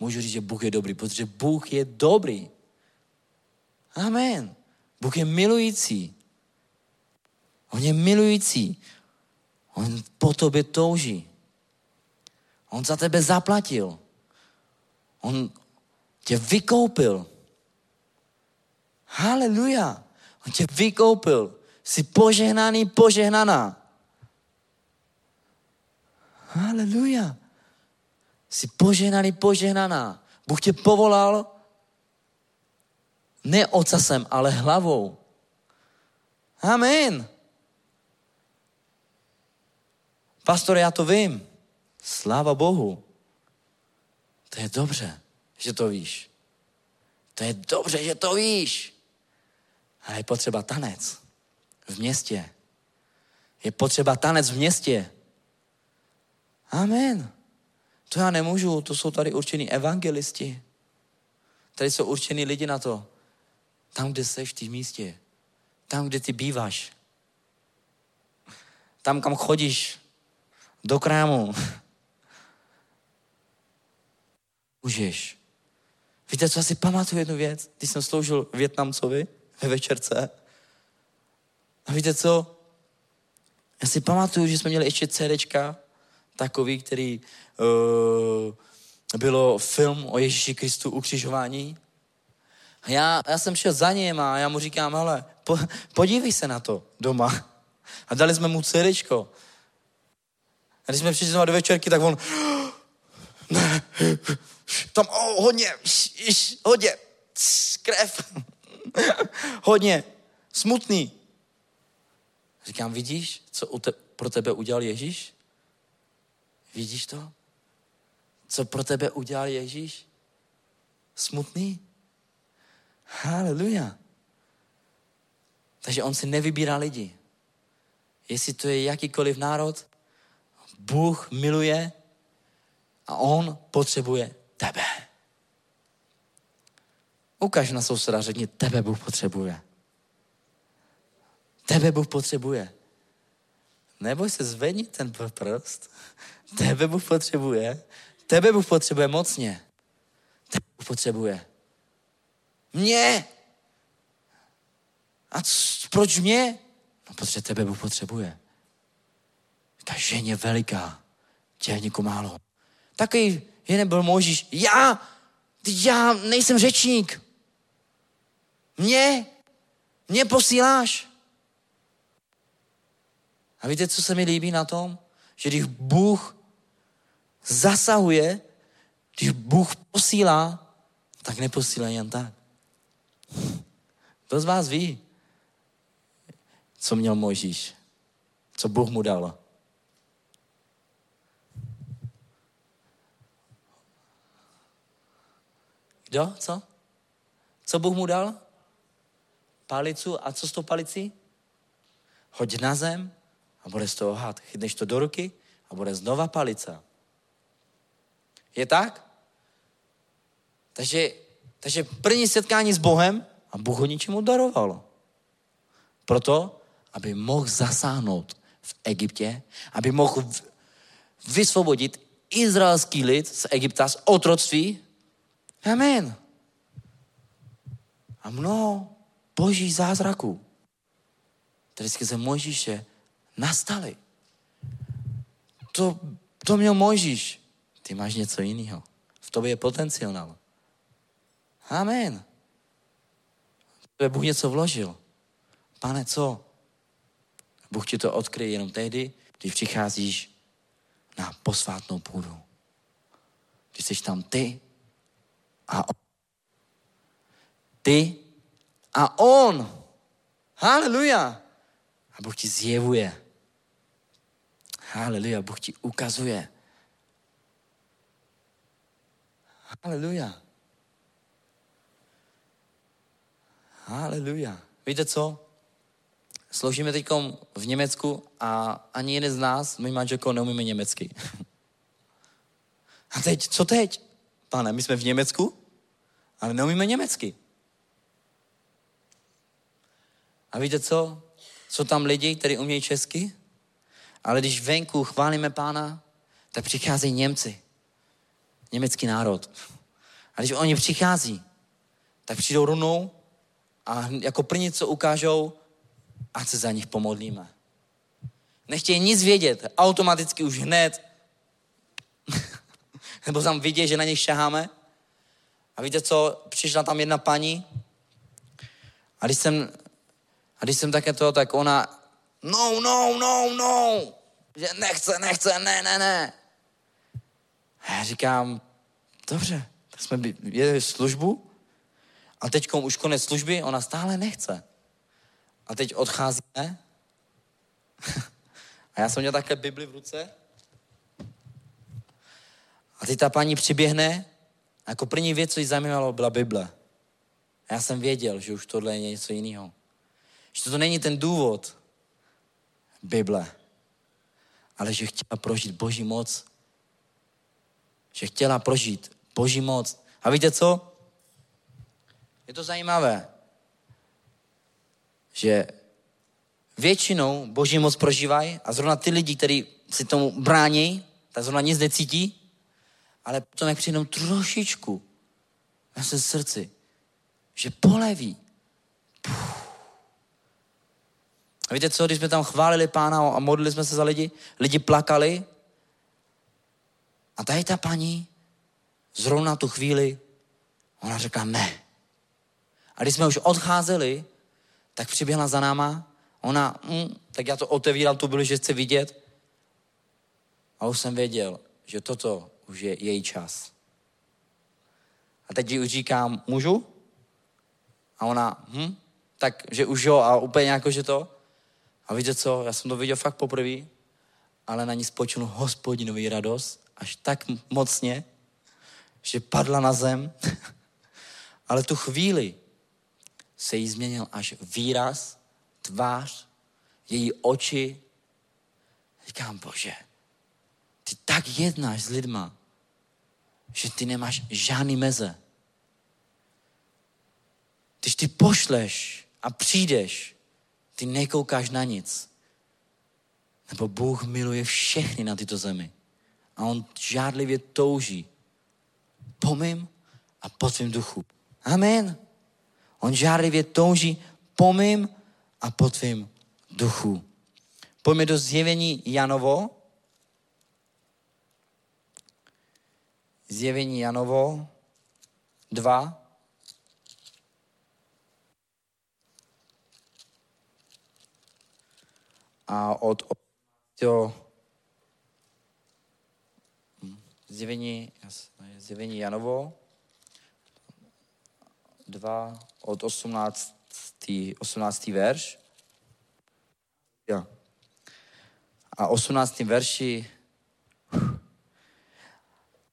můžu říct, že Bůh je dobrý, protože Bůh je dobrý. Amen. Bůh je milující. On je milující. On po tobě touží. On za tebe zaplatil. On tě vykoupil. Haleluja. On tě vykoupil. Jsi požehnaný, požehnaná. Haleluja. Jsi požehnaný, požehnaná. Bůh tě povolal ne ocasem, ale hlavou. Amen. Pastor, já to vím. Sláva Bohu. To je dobře, že to víš. To je dobře, že to víš. Ale je potřeba tanec v městě. Je potřeba tanec v městě. Amen. To já nemůžu, to jsou tady určení evangelisti. Tady jsou určení lidi na to. Tam, kde jsi v té místě. Tam, kde ty býváš. Tam, kam chodíš. Do krámu. Můžeš. Víte, co asi pamatuju jednu věc? Když jsem sloužil Větnamcovi ve večerce. A víte co? Já si pamatuju, že jsme měli ještě CDčka, takový, který uh, bylo film o Ježíši Kristu ukřižování. A já, já jsem šel za ním a já mu říkám, hele, po, podívej se na to doma. A dali jsme mu CDčko. A když jsme přišli do večerky, tak on Ne, tam oh, hodně, iš, hodně, krev, hodně, smutný. Říkám, vidíš, co te, pro tebe udělal Ježíš? Vidíš to? Co pro tebe udělal Ježíš? Smutný? Haleluja. Takže on si nevybírá lidi. Jestli to je jakýkoliv národ, Bůh miluje a on potřebuje tebe. Ukaž na souseda, řekni, tebe Bůh potřebuje. Tebe Bůh potřebuje. Neboj se, zvedni ten prst. Tebe Bůh potřebuje. Tebe Bůh potřebuje mocně. Tebe Bůh potřebuje. Mě. A c- proč mě? No, protože tebe Bůh potřebuje. Ta ženě veliká, dělníku málo. Takový jeden byl Možíš. Já, já nejsem řečník. Mě, mě posíláš. A víte, co se mi líbí na tom? Že když Bůh zasahuje, když Bůh posílá, tak neposílá jen tak. Kdo z vás ví, co měl Mojžíš? Co Bůh mu dal? Kdo? Co? Co Bůh mu dal? Palicu. A co s tou palicí? Hoď na zem a bude z toho had. Chytneš to do ruky a bude znova palice. Je tak? Takže, takže první setkání s Bohem a Bůh ho ničemu daroval. Proto, aby mohl zasáhnout v Egyptě, aby mohl vysvobodit izraelský lid z Egypta, z otroctví. Amen. A mnoho boží zázraků, které skrze Mojžíše nastaly. To, to měl Mojžíš. Ty máš něco jiného. V tobě je potenciál. Amen. To je Bůh něco vložil. Pane, co? Bůh ti to odkryje jenom tehdy, když přicházíš na posvátnou půdu. Když jsi tam ty a on. Ty a on. Haleluja. A Bůh ti zjevuje. Haleluja. Bůh ti ukazuje. Haleluja. Haleluja. Víte co? Sloužíme teď v Německu a ani jeden z nás, my manželkou, neumíme německy. A teď, co teď? Pane, my jsme v Německu, ale neumíme německy. A víte co? Jsou tam lidi, kteří umějí česky, ale když venku chválíme pána, tak přicházejí Němci. Německý národ. A když oni přichází, tak přijdou rovnou a jako první, co ukážou, ať se za nich pomodlíme. Nechtějí nic vědět, automaticky už hned, nebo tam vidět, že na nich šaháme. A víte co, přišla tam jedna paní a když jsem, a když jsem také to, tak ona, no, no, no, no, že nechce, nechce, ne, ne, ne. A já říkám, dobře, tak jsme jeli službu a teď už konec služby, ona stále nechce. A teď odcházíme. a já jsem měl také Bibli v ruce. A teď ta paní přiběhne a jako první věc, co jí zajímalo, byla Bible. A já jsem věděl, že už tohle je něco jiného. Že to není ten důvod Bible, ale že chtěla prožít Boží moc. Že chtěla prožít Boží moc. A víte co? Je to zajímavé, že většinou Boží moc prožívají a zrovna ty lidi, kteří si tomu brání, tak zrovna nic necítí, ale potom jak přijdou trošičku na své srdci, že poleví. Puh. A víte co, když jsme tam chválili pána a modlili jsme se za lidi, lidi plakali a tady ta paní zrovna tu chvíli, ona řekla ne. A když jsme už odcházeli, tak přiběhla za náma, ona, mm, tak já to otevírám tu byli, že chce vidět. A už jsem věděl, že toto už je její čas. A teď už říkám, můžu? A ona, hm, tak, že už jo, a úplně jako, že to. A víte co, já jsem to viděl fakt poprvé, ale na ní spočinul hospodinový radost, až tak mocně, že padla na zem. ale tu chvíli se jí změnil až výraz, tvář, její oči. Říkám, bože, ty tak jednáš s lidma, že ty nemáš žádný meze. Když ty pošleš a přijdeš, ty nekoukáš na nic. Nebo Bůh miluje všechny na tyto zemi. A on žádlivě touží po mým a po tvém duchu. Amen. On žádlivě touží po mým a po tvém duchu. Pojďme do zjevení Janovo. Zjevení Janovo 2. A od, to zjevení, zjevení Janovo 2 od 18. 18. verš. Ja. A 18. verši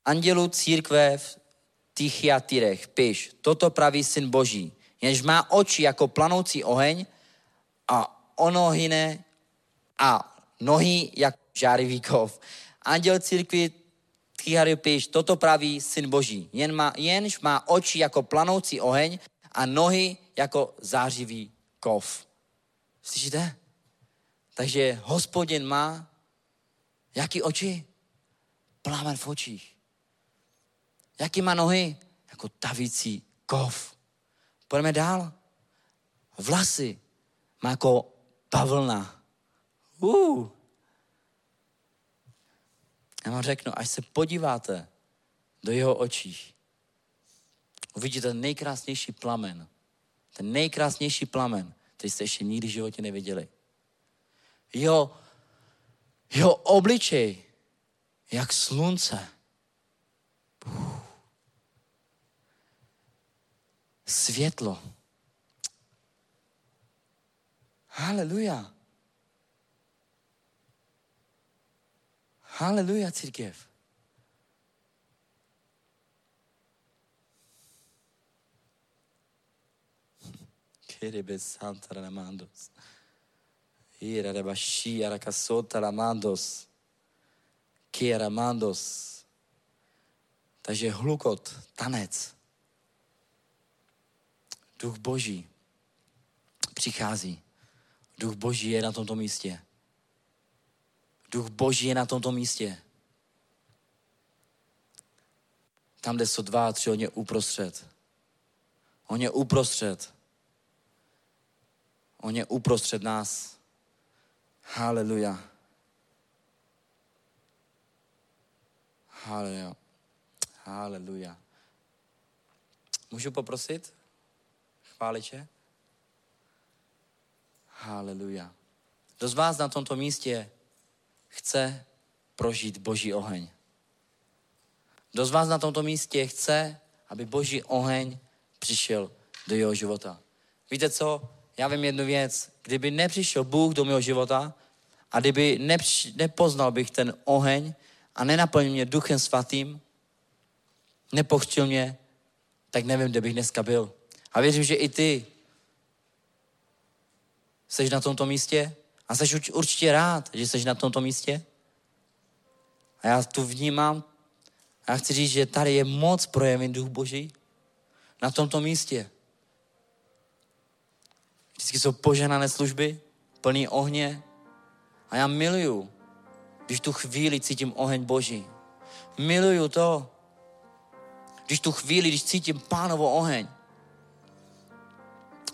Andělu církve v Tychiatyrech píš, toto praví syn Boží, jenž má oči jako planoucí oheň a ono hyne a nohy jak žárivý kov. Anděl církvi Tychiatyrech píš, toto praví syn Boží, jen má, jenž má oči jako planoucí oheň a nohy jako zářivý kov. Slyšíte? Takže hospodin má jaký oči? Plámen v očích. Jaký má nohy? Jako tavící kov. Pojďme dál. Vlasy má jako pavlna. Uh. Já vám řeknu, až se podíváte do jeho očí, uvidíte ten nejkrásnější plamen. Ten nejkrásnější plamen, který jste ještě nikdy v životě neviděli. Jeho, jeho obličej, jak slunce. Uf. Světlo. Haleluja. Haleluja, církev. Kerebe Santa Ramandos. Ira Rebashi Arakasota Ramandos. Kieramandos. Takže hlukot, tanec. Duch Boží přichází. Duch Boží je na tomto místě. Duch Boží je na tomto místě. Tam, kde jsou dva a tři, on je uprostřed. On je uprostřed. On je uprostřed nás. Haleluja. Haleluja. Haleluja. Můžu poprosit? Chváliče? Haleluja. Kdo z vás na tomto místě chce prožít Boží oheň? Kdo z vás na tomto místě chce, aby Boží oheň přišel do jeho života? Víte co? Já vím jednu věc. Kdyby nepřišel Bůh do mého života a kdyby nepři, nepoznal bych ten oheň a nenaplnil mě duchem svatým, nepochčil mě, tak nevím, kde bych dneska byl. A věřím, že i ty jsi na tomto místě a jsi určitě rád, že jsi na tomto místě. A já tu vnímám, a já chci říct, že tady je moc projevit duch Boží na tomto místě. Vždycky jsou poženané služby, plný ohně. A já miluju, když tu chvíli cítím oheň Boží. Miluju to, když tu chvíli, když cítím pánovo oheň.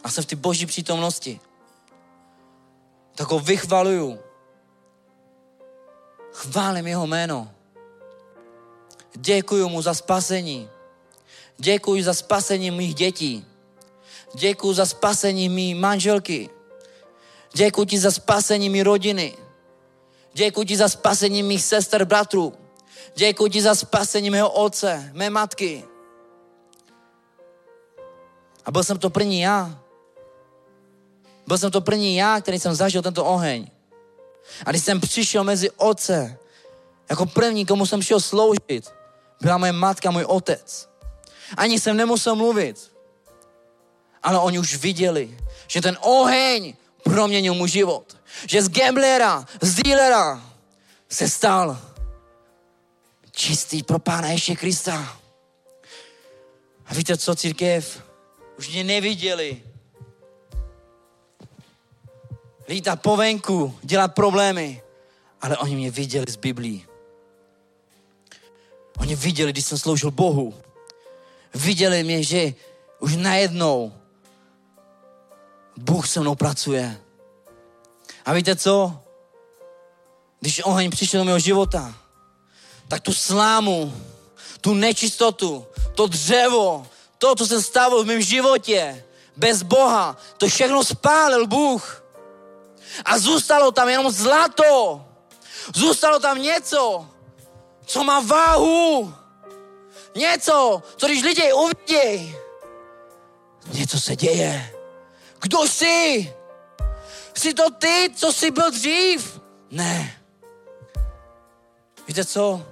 A jsem v té boží přítomnosti. Tak ho vychvaluju. Chválím jeho jméno. Děkuji mu za spasení. Děkuji za spasení mých dětí. Děkuji za spasení mý manželky. Děkuji ti za spasení mý rodiny. Děkuji ti za spasení mých sester, bratrů. Děkuji ti za spasení mého otce, mé matky. A byl jsem to první já. Byl jsem to první já, který jsem zažil tento oheň. A když jsem přišel mezi otce, jako první, komu jsem šel sloužit, byla moje matka, můj otec. Ani jsem nemusel mluvit. Ale oni už viděli, že ten oheň proměnil můj život. Že z gamblera, z dealera se stal čistý pro Pána Ježíše Krista. A víte co, církev? Už mě neviděli. Lítat po venku, dělat problémy. Ale oni mě viděli z Biblí. Oni viděli, když jsem sloužil Bohu. Viděli mě, že už najednou Bůh se mnou pracuje. A víte co? Když oheň přišel do mého života, tak tu slámu, tu nečistotu, to dřevo, to, co se stalo v mém životě, bez Boha, to všechno spálil Bůh. A zůstalo tam jenom zlato. Zůstalo tam něco, co má váhu. Něco, co když lidi uvidí, něco se děje. Kdo jsi? Jsi to ty, co jsi byl dřív? Ne. Víte co?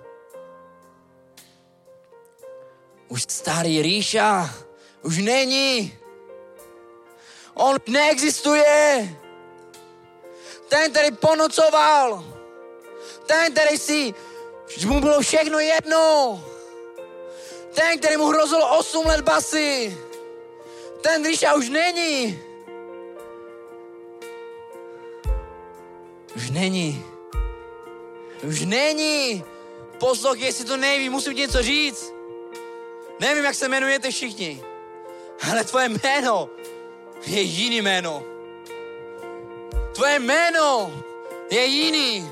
Už starý Ríša už není. On neexistuje. Ten, který ponocoval. Ten, který si, mu bylo všechno jedno. Ten, který mu hrozilo 8 let basy. Ten Ríša už není. Už není. Už není. Poslouchej, jestli to neví, musím ti něco říct. Nevím, jak se jmenujete všichni, ale tvoje jméno je jiný jméno. Tvoje jméno je jiný.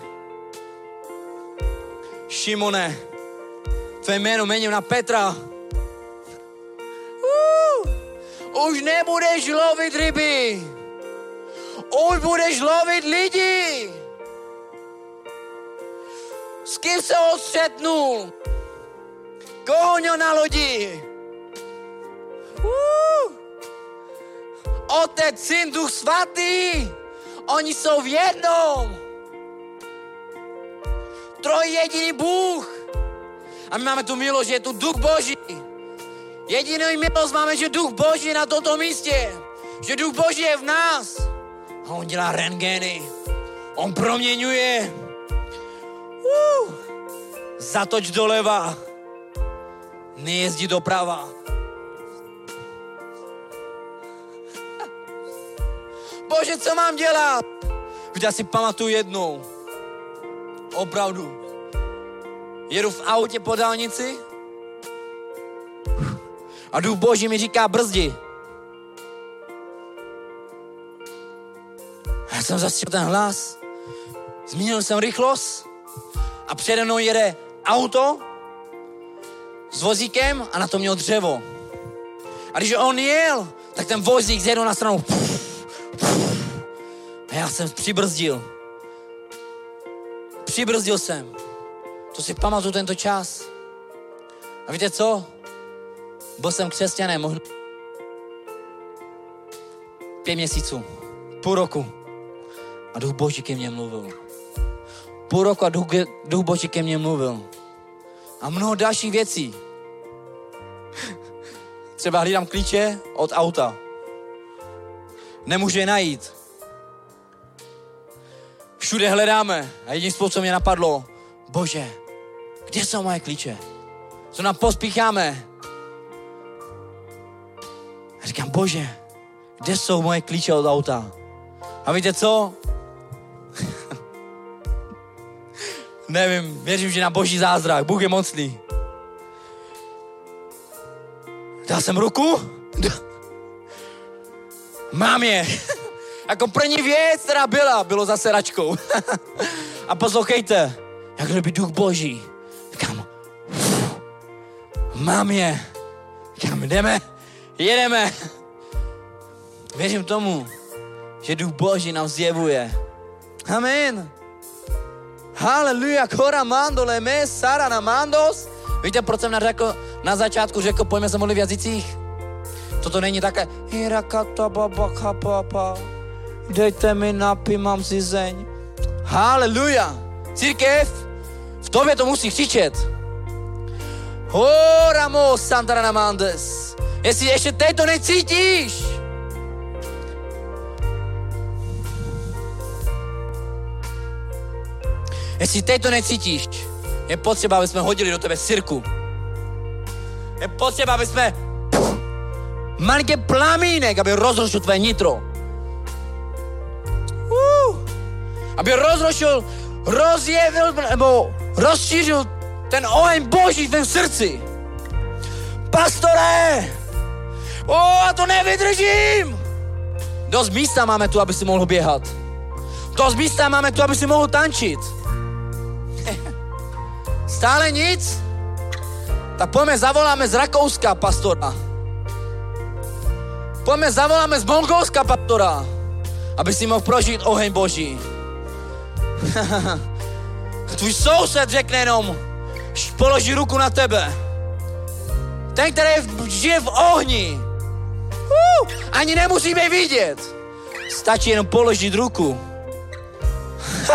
Šimone, tvoje jméno jmením na Petra. Uh, už nebudeš lovit ryby. Už budeš lovit lidi. S kým se odstřetnul? Koho měl na lodi? Uh, Otec, Syn, Duch Svatý. Oni jsou v jednom. Trojjediný Bůh. A my máme tu milost, že je tu Duch Boží. Jediný milost máme, že Duch Boží je na tomto místě. Že Duch Boží je v nás. A on dělá rengeny. On proměňuje. Uh, zatoč doleva. Nejezdí doprava. Bože, co mám dělat? Víte, já si pamatuju jednou. Opravdu. Jedu v autě po dálnici a duch boží mi říká brzdi. A já jsem zastřel ten hlas, zmínil jsem rychlost a přede mnou jede auto s vozíkem a na to měl dřevo. A když on jel, tak ten vozík zjedl na stranu. A já jsem přibrzdil. Přibrzdil jsem. To si pamatuju tento čas. A víte co? Byl jsem křesťanem možná pět měsíců, půl roku. A duch Boží ke mně mluvil. Půl roku a duch, duch Boží ke mně mluvil. A mnoho dalších věcí. Třeba hlídám klíče od auta. Nemůžu je najít. Všude hledáme. A jediný způsob, co mě napadlo, Bože, kde jsou moje klíče? Co nám pospícháme? A říkám, Bože, kde jsou moje klíče od auta? A víte co? Nevím, věřím, že na boží zázrak. Bůh je mocný. Dal jsem ruku? Mám je. Jako první věc, která byla, bylo za seračkou. A poslouchejte, jak kdyby duch boží. Říkám, mám je. Říkám, jdeme, jedeme. Věřím tomu, že duch boží nám zjevuje. Amen. Haleluja, kora mandole me, sara na mandos. Víte, proč jsem na, řekl, na začátku řekl, pojďme se modlit v jazycích? Toto není také, Hirakata baba kapapa, dejte mi napij, mám zizeň. Haleluja. Církev, v tobě to musí křičet. Horamo Santana Mandes. Jestli ještě teď to necítíš, Jestli teď to necítíš, je potřeba, aby jsme hodili do tebe sirku. Je potřeba, aby jsme pff, malinký plamínek, aby rozrušil tvé nitro. Aby rozrušil, rozjevil, nebo rozšířil ten oheň Boží v srdci. Pastore! O, já to nevydržím! Dost místa máme tu, aby si mohl běhat. Dost místa máme tu, aby si mohl tančit. Stále nic? Tak pojďme zavoláme z Rakouska pastora. Pojďme zavoláme z Mongolska pastora, aby si mohl prožít oheň Boží. Tvůj soused řekne jenom, položí ruku na tebe. Ten, který žije v ohni. Uh, ani nemusíme vidět. Stačí jenom položit ruku.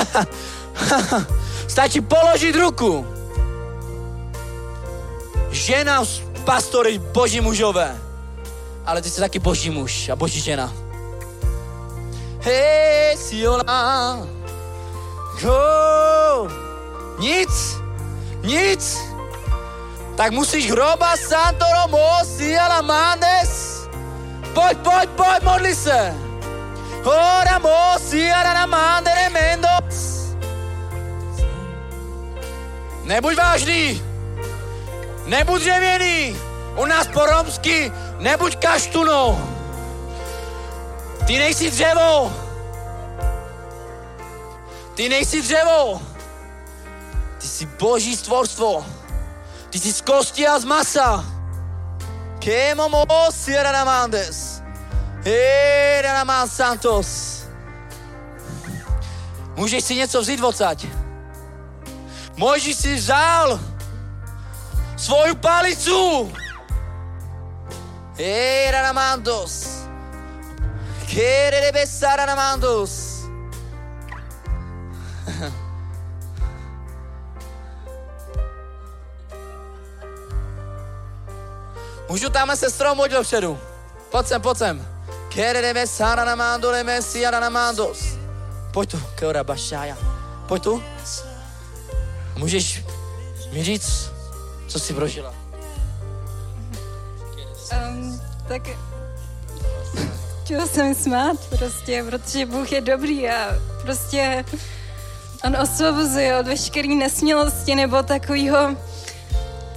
Stačí položit ruku. Žena, pastory, boží mužové. Ale ty jsi taky boží muž a boží žena. Hej, Siola. Go. Nic. Nic. Tak musíš hroba Santoro Mosi Alamandes. Pojď, pojď, pojď, modli se. Ora Mosi Alamandere Mendos. Nebuď vážný. Nebuď dřevěný. U nás po romsky nebuď kaštunou. Ty nejsi dřevo. Ty nejsi dřevo. Ty jsi boží stvorstvo. Ty jsi z kosti a z masa. Kemo mo Sierra Namandes. Era Naman Santos. Můžeš si něco vzít odsaď. Mojžíš si vzal svoju palicu. Era Namandos. Querer besar a Namandos. Můžu tamhle se strom hodit dopředu. Pojď sem, pojď sem. Kereme sana namando le mesiana namandos. Pojď tu, Keora Bašája. Pojď tu. Můžeš mi říct, co jsi prožila? Um, tak chtěla jsem smát prostě, protože Bůh je dobrý a prostě on osvobozuje od veškeré nesmělosti nebo takovýho,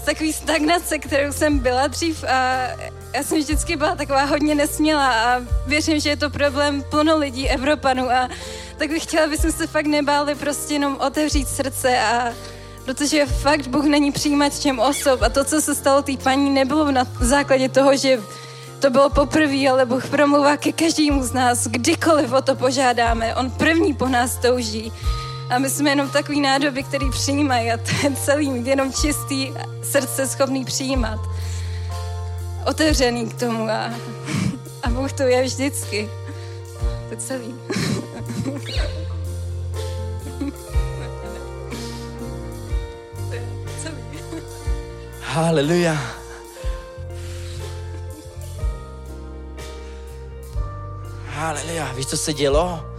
takový stagnace, kterou jsem byla dřív a já jsem vždycky byla taková hodně nesmělá a věřím, že je to problém plno lidí, Evropanů a tak bych chtěla, aby jsme se fakt nebáli prostě jenom otevřít srdce a protože fakt Bůh není přijímačem osob a to, co se stalo té paní, nebylo na základě toho, že to bylo poprvé, ale Bůh promluvá ke každému z nás, kdykoliv o to požádáme. On první po nás touží. A my jsme jenom takový nádoby, který přijímají a je celý jenom čistý srdce schopný přijímat. Otevřený k tomu a, a Bůh to je vždycky. To celý. Haleluja. Haleluja. Víš, co se dělo?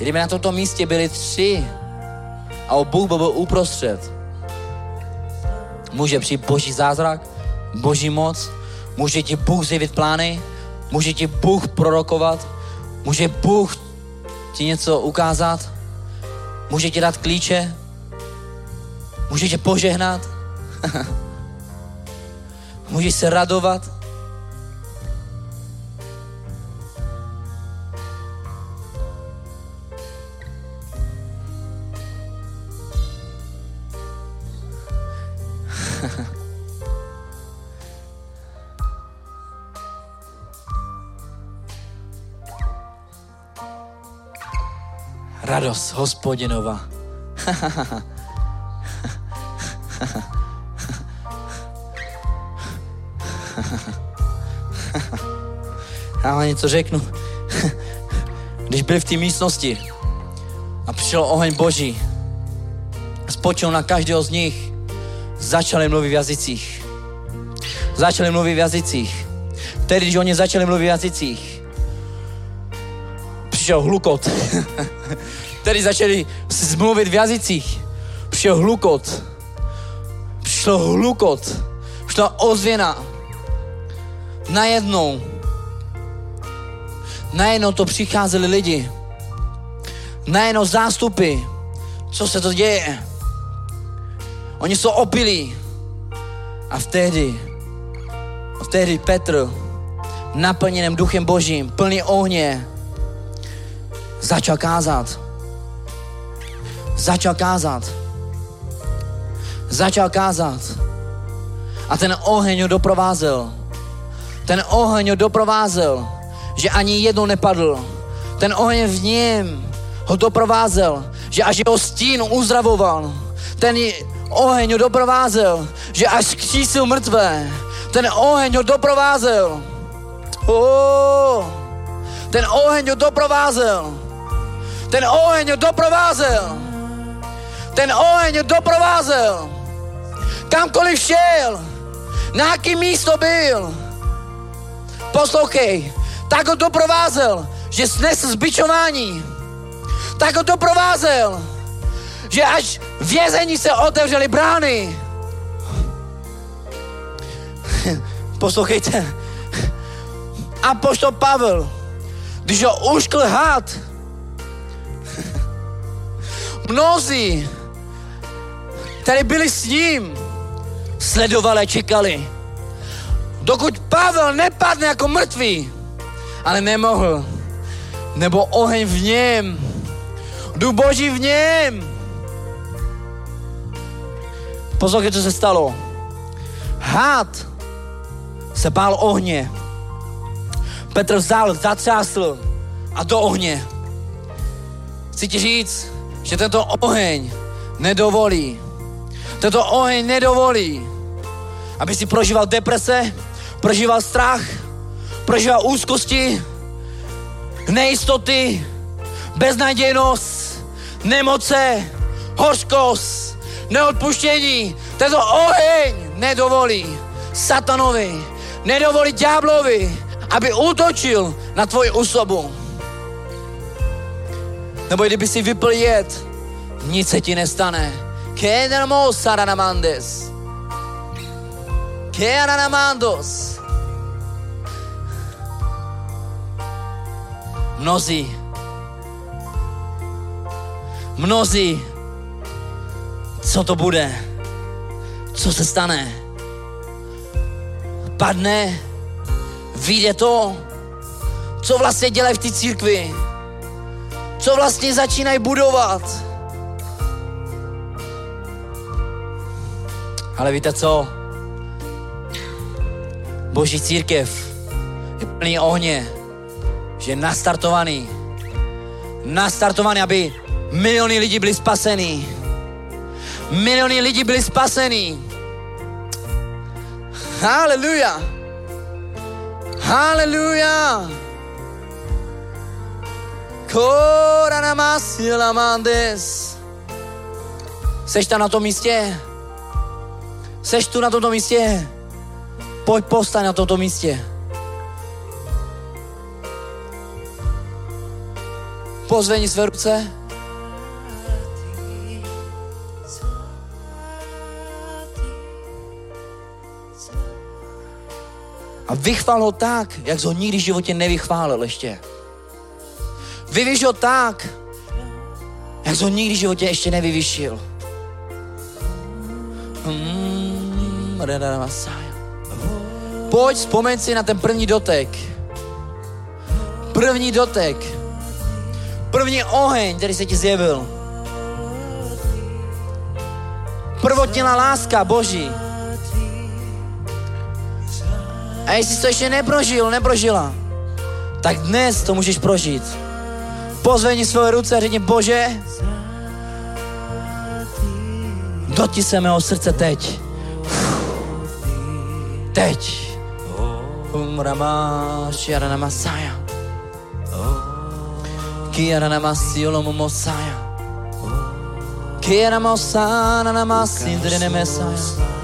Kdyby na tomto místě byli tři a Bůh by byl uprostřed, může přijít boží zázrak, boží moc, může ti Bůh zjevit plány, může ti Bůh prorokovat, může Bůh ti něco ukázat, může ti dát klíče, Může tě požehnat. Můžeš se radovat. Radost hospodinova. Já vám něco řeknu. Když byli v té místnosti a přišel oheň boží, spočil na každého z nich, začali mluvit v jazycích. Začali mluvit v jazycích. Tedy, když oni začali mluvit v jazycích, přišel hlukot. Tedy začali s- mluvit v jazycích. Přišel hlukot. Přišlo hlukot. Přišla ozvěna. Najednou. Najednou to přicházeli lidi. Najednou zástupy. Co se to děje? Oni jsou opilí. A vtedy, a vtedy Petr, naplněným duchem božím, plný ohně, začal kázat. Začal kázat. Začal kázat. A ten oheň ho doprovázel. Ten oheň ho doprovázel, že ani jednou nepadl. Ten oheň v něm ho doprovázel, že až jeho stín uzdravoval. Ten oheň ho doprovázel, že až skřísil mrtvé. Ten oheň ho doprovázel. Oh, ten oheň ho doprovázel. Ten oheň ho doprovázel. Ten oheň doprovázel. Kamkoliv šel, na jaký místo byl. Poslouchej, tak ho doprovázel, že snesl zbičování. Tak ho doprovázel, že až vězení se otevřely brány. Poslouchejte, Apoštol Pavel, když ho uškl had, mnozí, kteří byli s ním, sledovali čekali. Dokud Pavel nepadne jako mrtvý, ale nemohl, nebo oheň v něm, duch boží v něm. Poslouchej, co se stalo. Had se bál ohně. Petr vzal, zatřásl a do ohně. Chci ti říct, že tento oheň nedovolí. Tento oheň nedovolí, aby si prožíval deprese, prožíval strach, prožíval úzkosti, nejistoty, beznadějnost, nemoce, hořkost, neodpuštění. Tento oheň nedovolí satanovi, nedovolí ďáblovi, aby útočil na tvoji osobu. Nebo kdyby si vypil jed, nic se ti nestane. Kenamo saranamandes. Kenanamandos. Mnozí. Mnozí. Co to bude? Co se stane? Padne? Vyjde to? Co vlastně dělají v té církvi? Co vlastně začínají budovat? Ale víte co? Boží církev je plný ohně, že je nastartovaný. Nastartovaný, aby miliony lidí byli spasení. Miliony lidí byli spasení. Haleluja. Haleluja. Kora namasila mandes. Seš tam na tom místě? Seš tu na tomto místě? Pojď postaň na tomto místě. Pozveni své ruce. A vychvál ho tak, jak ho nikdy v životě nevychválil ještě. Vyvíš ho tak, jak ho nikdy v životě ještě nevyvyšil. Mm, Redaramasaya. Pojď, vzpomeň si na ten první dotek. První dotek. První oheň, který se ti zjevil. Prvotnělá láska Boží. A jestli jsi to ještě neprožil, neprožila, tak dnes to můžeš prožít. Pozveni svoje ruce a řekni, Bože, doti se mého srdce teď. Tete. Um era Shiranamasaya. Kiranamasiolo Momosaya. Kiranamosana Namasindrinemessaya.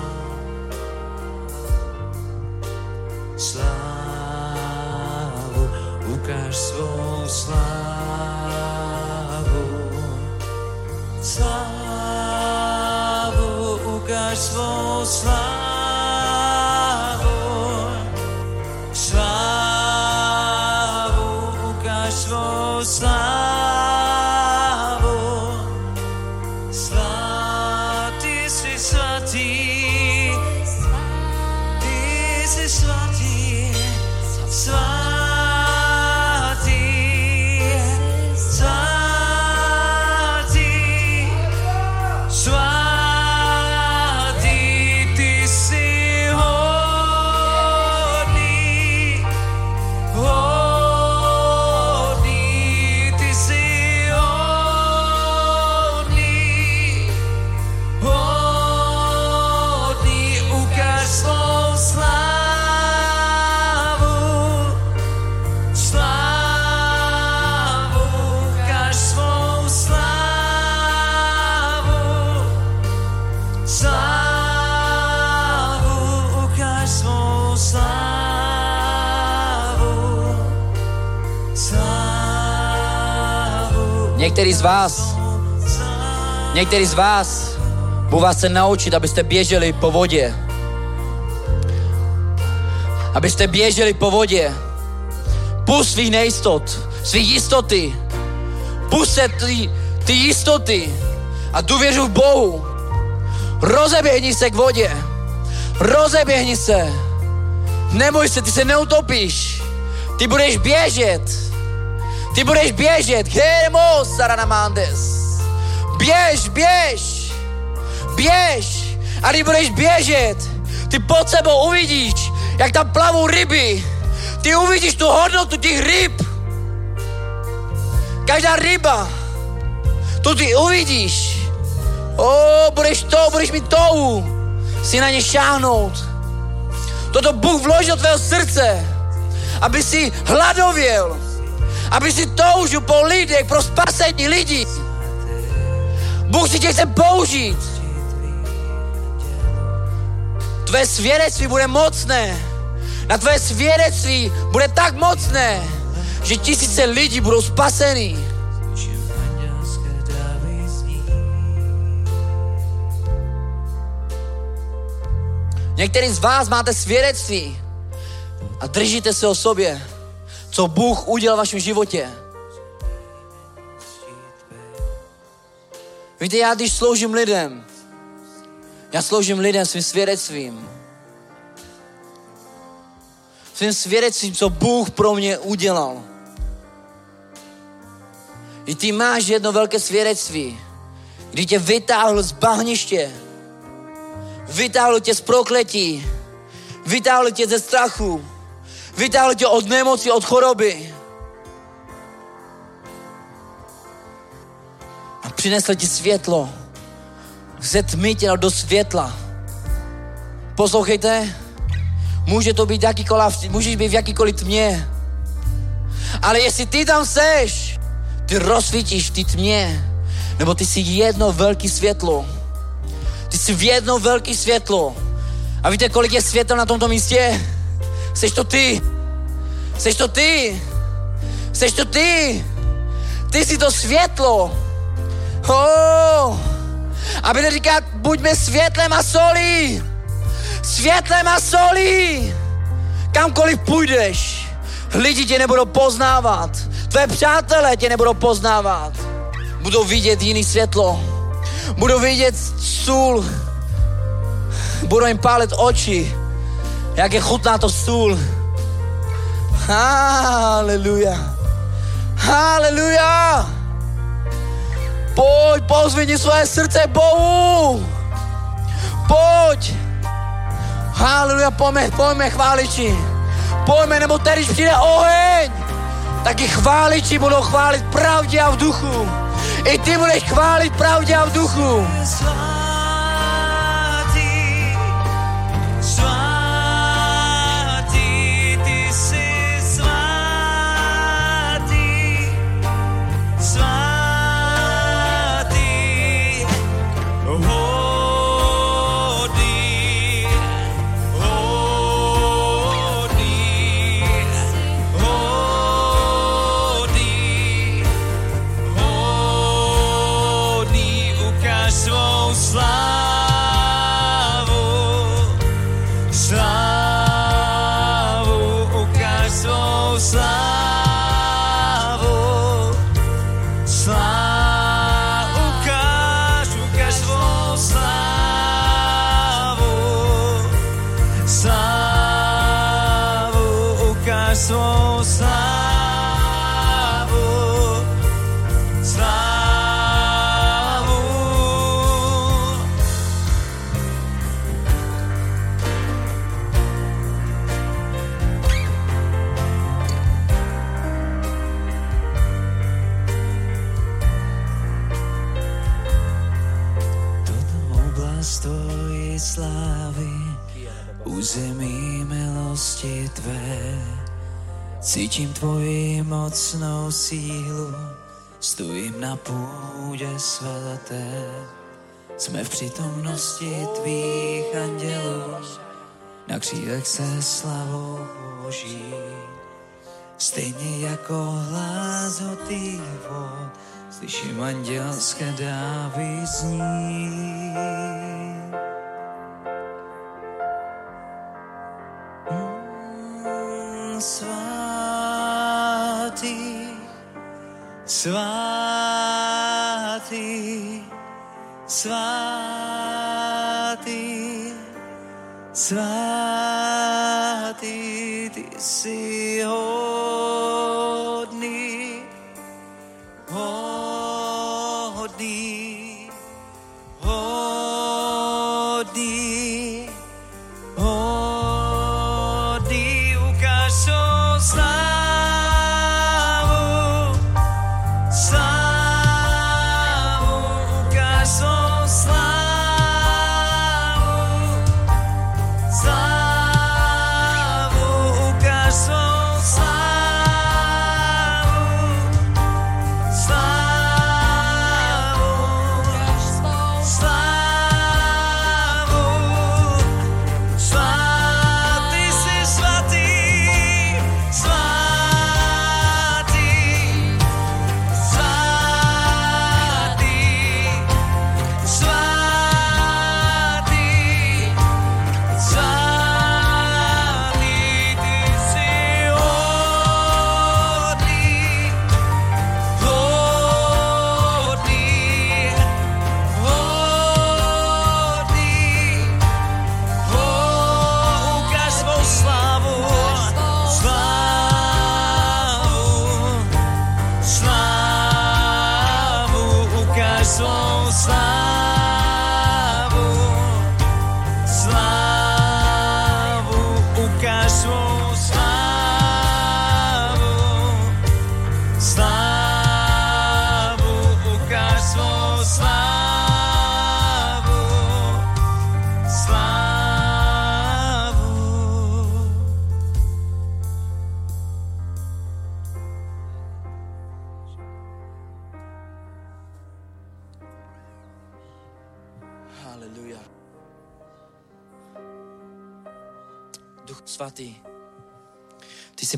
Vás, některý z vás, Bůh vás chce naučit, abyste běželi po vodě. Abyste běželi po vodě. Pust svých nejistot, svých jistoty. Pust se ty, ty jistoty a důvěřuj v Bohu. Rozeběhni se k vodě. Rozeběhni se. Neboj se, ty se neutopíš. Ty budeš běžet. Ty budeš běžet. Hermo Saranamandes. Běž, běž. Běž. A když budeš běžet, ty pod sebou uvidíš, jak tam plavou ryby. Ty uvidíš tu hodnotu těch ryb. Každá ryba, to ty uvidíš. O, budeš to, budeš mít touhu si na ně šáhnout. Toto Bůh vložil do tvého srdce, aby si hladověl, aby si toužil po lidech, pro spasení lidí. Bůh si tě chce použít. Tvé svědectví bude mocné. Na tvé svědectví bude tak mocné, že tisíce lidí budou spasení. Některý z vás máte svědectví a držíte se o sobě, co Bůh udělal v vašem životě. Víte, já když sloužím lidem, já sloužím lidem svým svědectvím. Svým svědectvím, co Bůh pro mě udělal. I ty máš jedno velké svědectví, kdy tě vytáhl z bahniště, vytáhl tě z prokletí, vytáhl tě ze strachu, vytáhl tě od nemoci, od choroby. A přinesl ti světlo. Ze tmy tě do světla. Poslouchejte, může to být jakýkoliv, můžeš být v jakýkoliv tmě. Ale jestli ty tam seš, ty rozsvítíš té tmě, nebo ty jsi jedno velké světlo. Ty jsi v jedno velké světlo. A víte, kolik je světel na tomto místě? Seš to ty. Seš to ty. Seš to ty. Ty jsi to světlo. Oh. A Bible říká, buďme světlem a solí. Světlem a solí. Kamkoliv půjdeš, lidi tě nebudou poznávat. Tvé přátelé tě nebudou poznávat. Budou vidět jiný světlo. Budou vidět sůl. Budou jim pálit oči, jak je chutná to stůl. Haleluja. Haleluja. Pojď, pozvini svoje srdce Bohu. Pojď. Haleluja, pojďme, pojďme chváliči. Pojďme, nebo tady, přijde oheň, taky chváliči budou chválit pravdě a v duchu. I ty budeš chválit pravdě a v duchu. Svatý, svatý, Cítím tvoji mocnou sílu, stojím na půdě svaté. Jsme v přítomnosti tvých andělů, na křílech se slavou Boží. Stejně jako hlas hotý vod, slyším andělské dávy zní. Mm, Svatý, svatý, svatý, svatý, ty jsi hodný, corazón.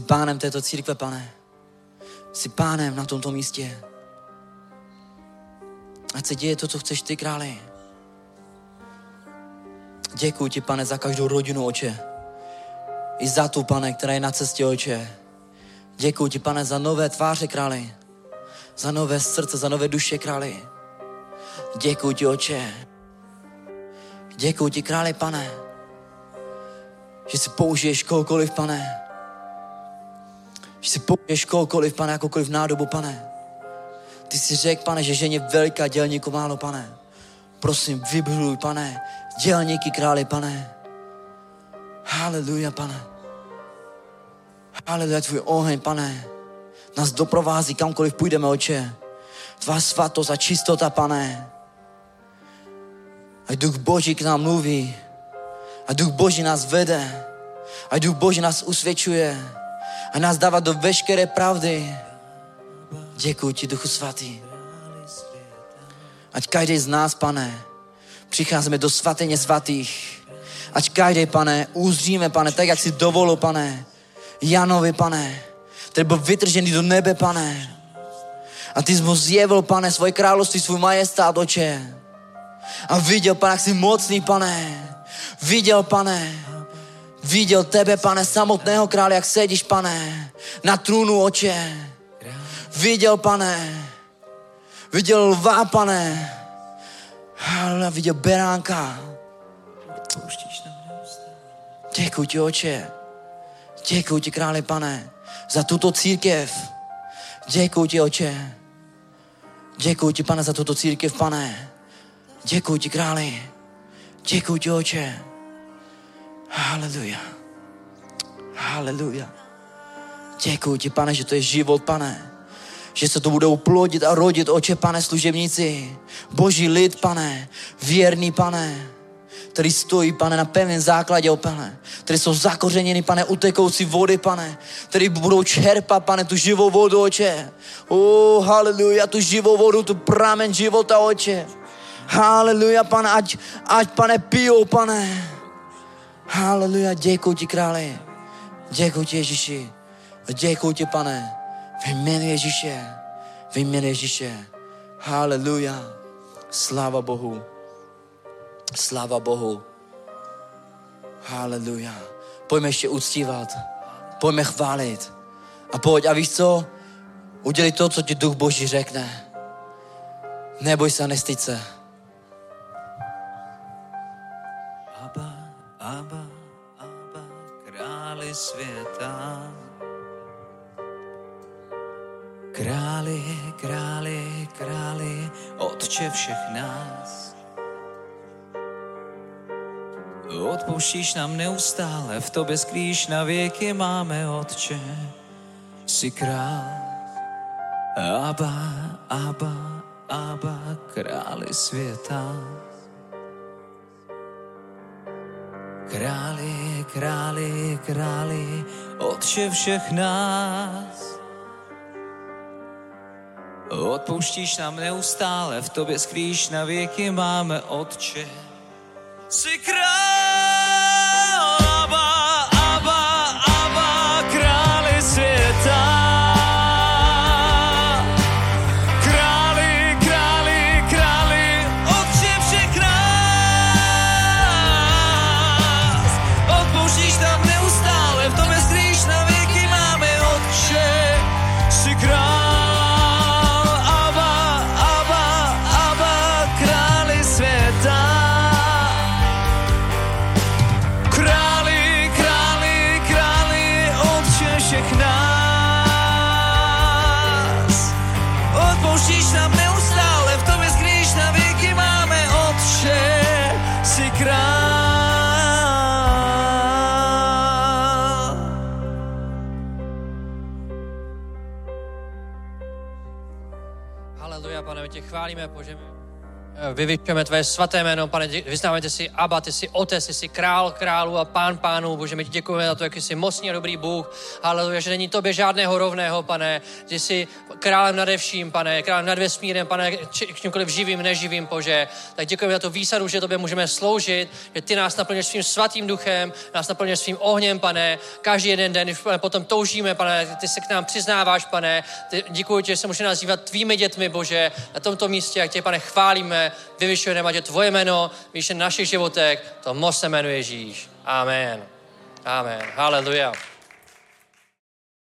Pánem této církve, pane. Jsi pánem na tomto místě. Ať se děje to, co chceš ty, králi. Děkuji ti, pane, za každou rodinu, oče. I za tu, pane, která je na cestě, oče. Děkuji ti, pane, za nové tváře, králi. Za nové srdce, za nové duše, králi. Děkuji ti, oče. Děkuji ti, králi, pane, že si použiješ kohokoliv, pane. Že si použiješ kohokoliv, pane, jakoukoliv nádobu, pane. Ty jsi řekl, pane, že ženě veliká dělníku málo, pane. Prosím, vybruj, pane, dělníky králi, pane. Haleluja, pane. Haleluja, tvůj oheň, pane, nás doprovází kamkoliv půjdeme, oče. Tvá svatost a čistota, pane. A duch Boží k nám mluví. A duch Boží nás vede. A duch Boží nás usvědčuje. A nás dává do veškeré pravdy. Děkuji ti, Duchu Svatý. Ať každý z nás, pane, přicházíme do svatyně svatých. Ať každý, pane, uzříme, pane, tak, jak si dovolil, pane, Janovi, pane, který byl vytržený do nebe, pane. A ty jsi mu zjevil, pane, svoje království, svůj majestát, oče. A viděl, pane, jak jsi mocný, pane. Viděl, pane, viděl tebe, pane, samotného krále, jak sedíš, pane, na trůnu, oče. Viděl, pane, viděl lva, pane. Haleluja, viděl beránka. Děkuji ti, oče. Děkuji ti, králi, pane, za tuto církev. Děkuji ti, oče. Děkuji ti, pane, za tuto církev, pane. Děkuji ti, králi. Děkuji ti, oče. Haleluja. Haleluja. Děkuji ti, pane, že to je život, pane. Že se to budou plodit a rodit, oče, pane, služebníci. Boží lid, pane. Věrný, pane. Který stojí, pane, na pevném základě, pane. Který jsou zakořeněny, pane, utekoucí vody, pane. Který budou čerpat, pane, tu živou vodu, oče. O, haleluja, tu živou vodu, tu pramen života, oče. Haleluja, pane, ať, ať, pane, pijou, pane. Haleluja, děkuji ti, králi. Děkuji ti, Ježíši. Děkuji ti, pane. V jménu Ježíše. V jménu Ježíše. Haleluja. Sláva Bohu. Sláva Bohu. Haleluja. Pojďme ještě uctívat. Pojďme chválit. A pojď, a víš co? Udělej to, co ti Duch Boží řekne. Neboj se, nestyď se. Králi, králi, králi, Otče všech nás. Odpouštíš nám neustále, v tobě sklíš na věky máme, Otče. Jsi král, Abba, Abba, Abba, králi světa. Králi, králi, králi, Otče všech nás. Odpouštíš nám neustále, v tobě skrýš na věky máme, Otče. Jsi král, chválíme, Bože, eh, vyvyšťujeme tvé svaté jméno, pane, ty jsi Abba, ty jsi Otec, ty jsi král králů a pán pánů, Bože, my ti děkujeme za to, jak jsi mocný dobrý Bůh, haleluja, že není tobě žádného rovného, pane, že jsi králem nade vším, pane, králem nad vesmírem, pane, čímkoliv živým, neživým, Bože, tak děkujeme za tu výsadu, že tobě můžeme sloužit, že ty nás naplňuješ svým svatým duchem, nás naplňuješ svým ohněm, pane, každý jeden den, když pane, potom toužíme, pane, ty se k nám přiznáváš, pane, ty, děkuji ti, že se můžeme nazývat tvými dětmi, Bože, na tomto místě, jak tě, pane, chválíme, vyvyšujeme, ať je tvoje jméno, vyšší v našich životech, to moc se jmenuje Ježíš. Amen. Amen. Haleluja.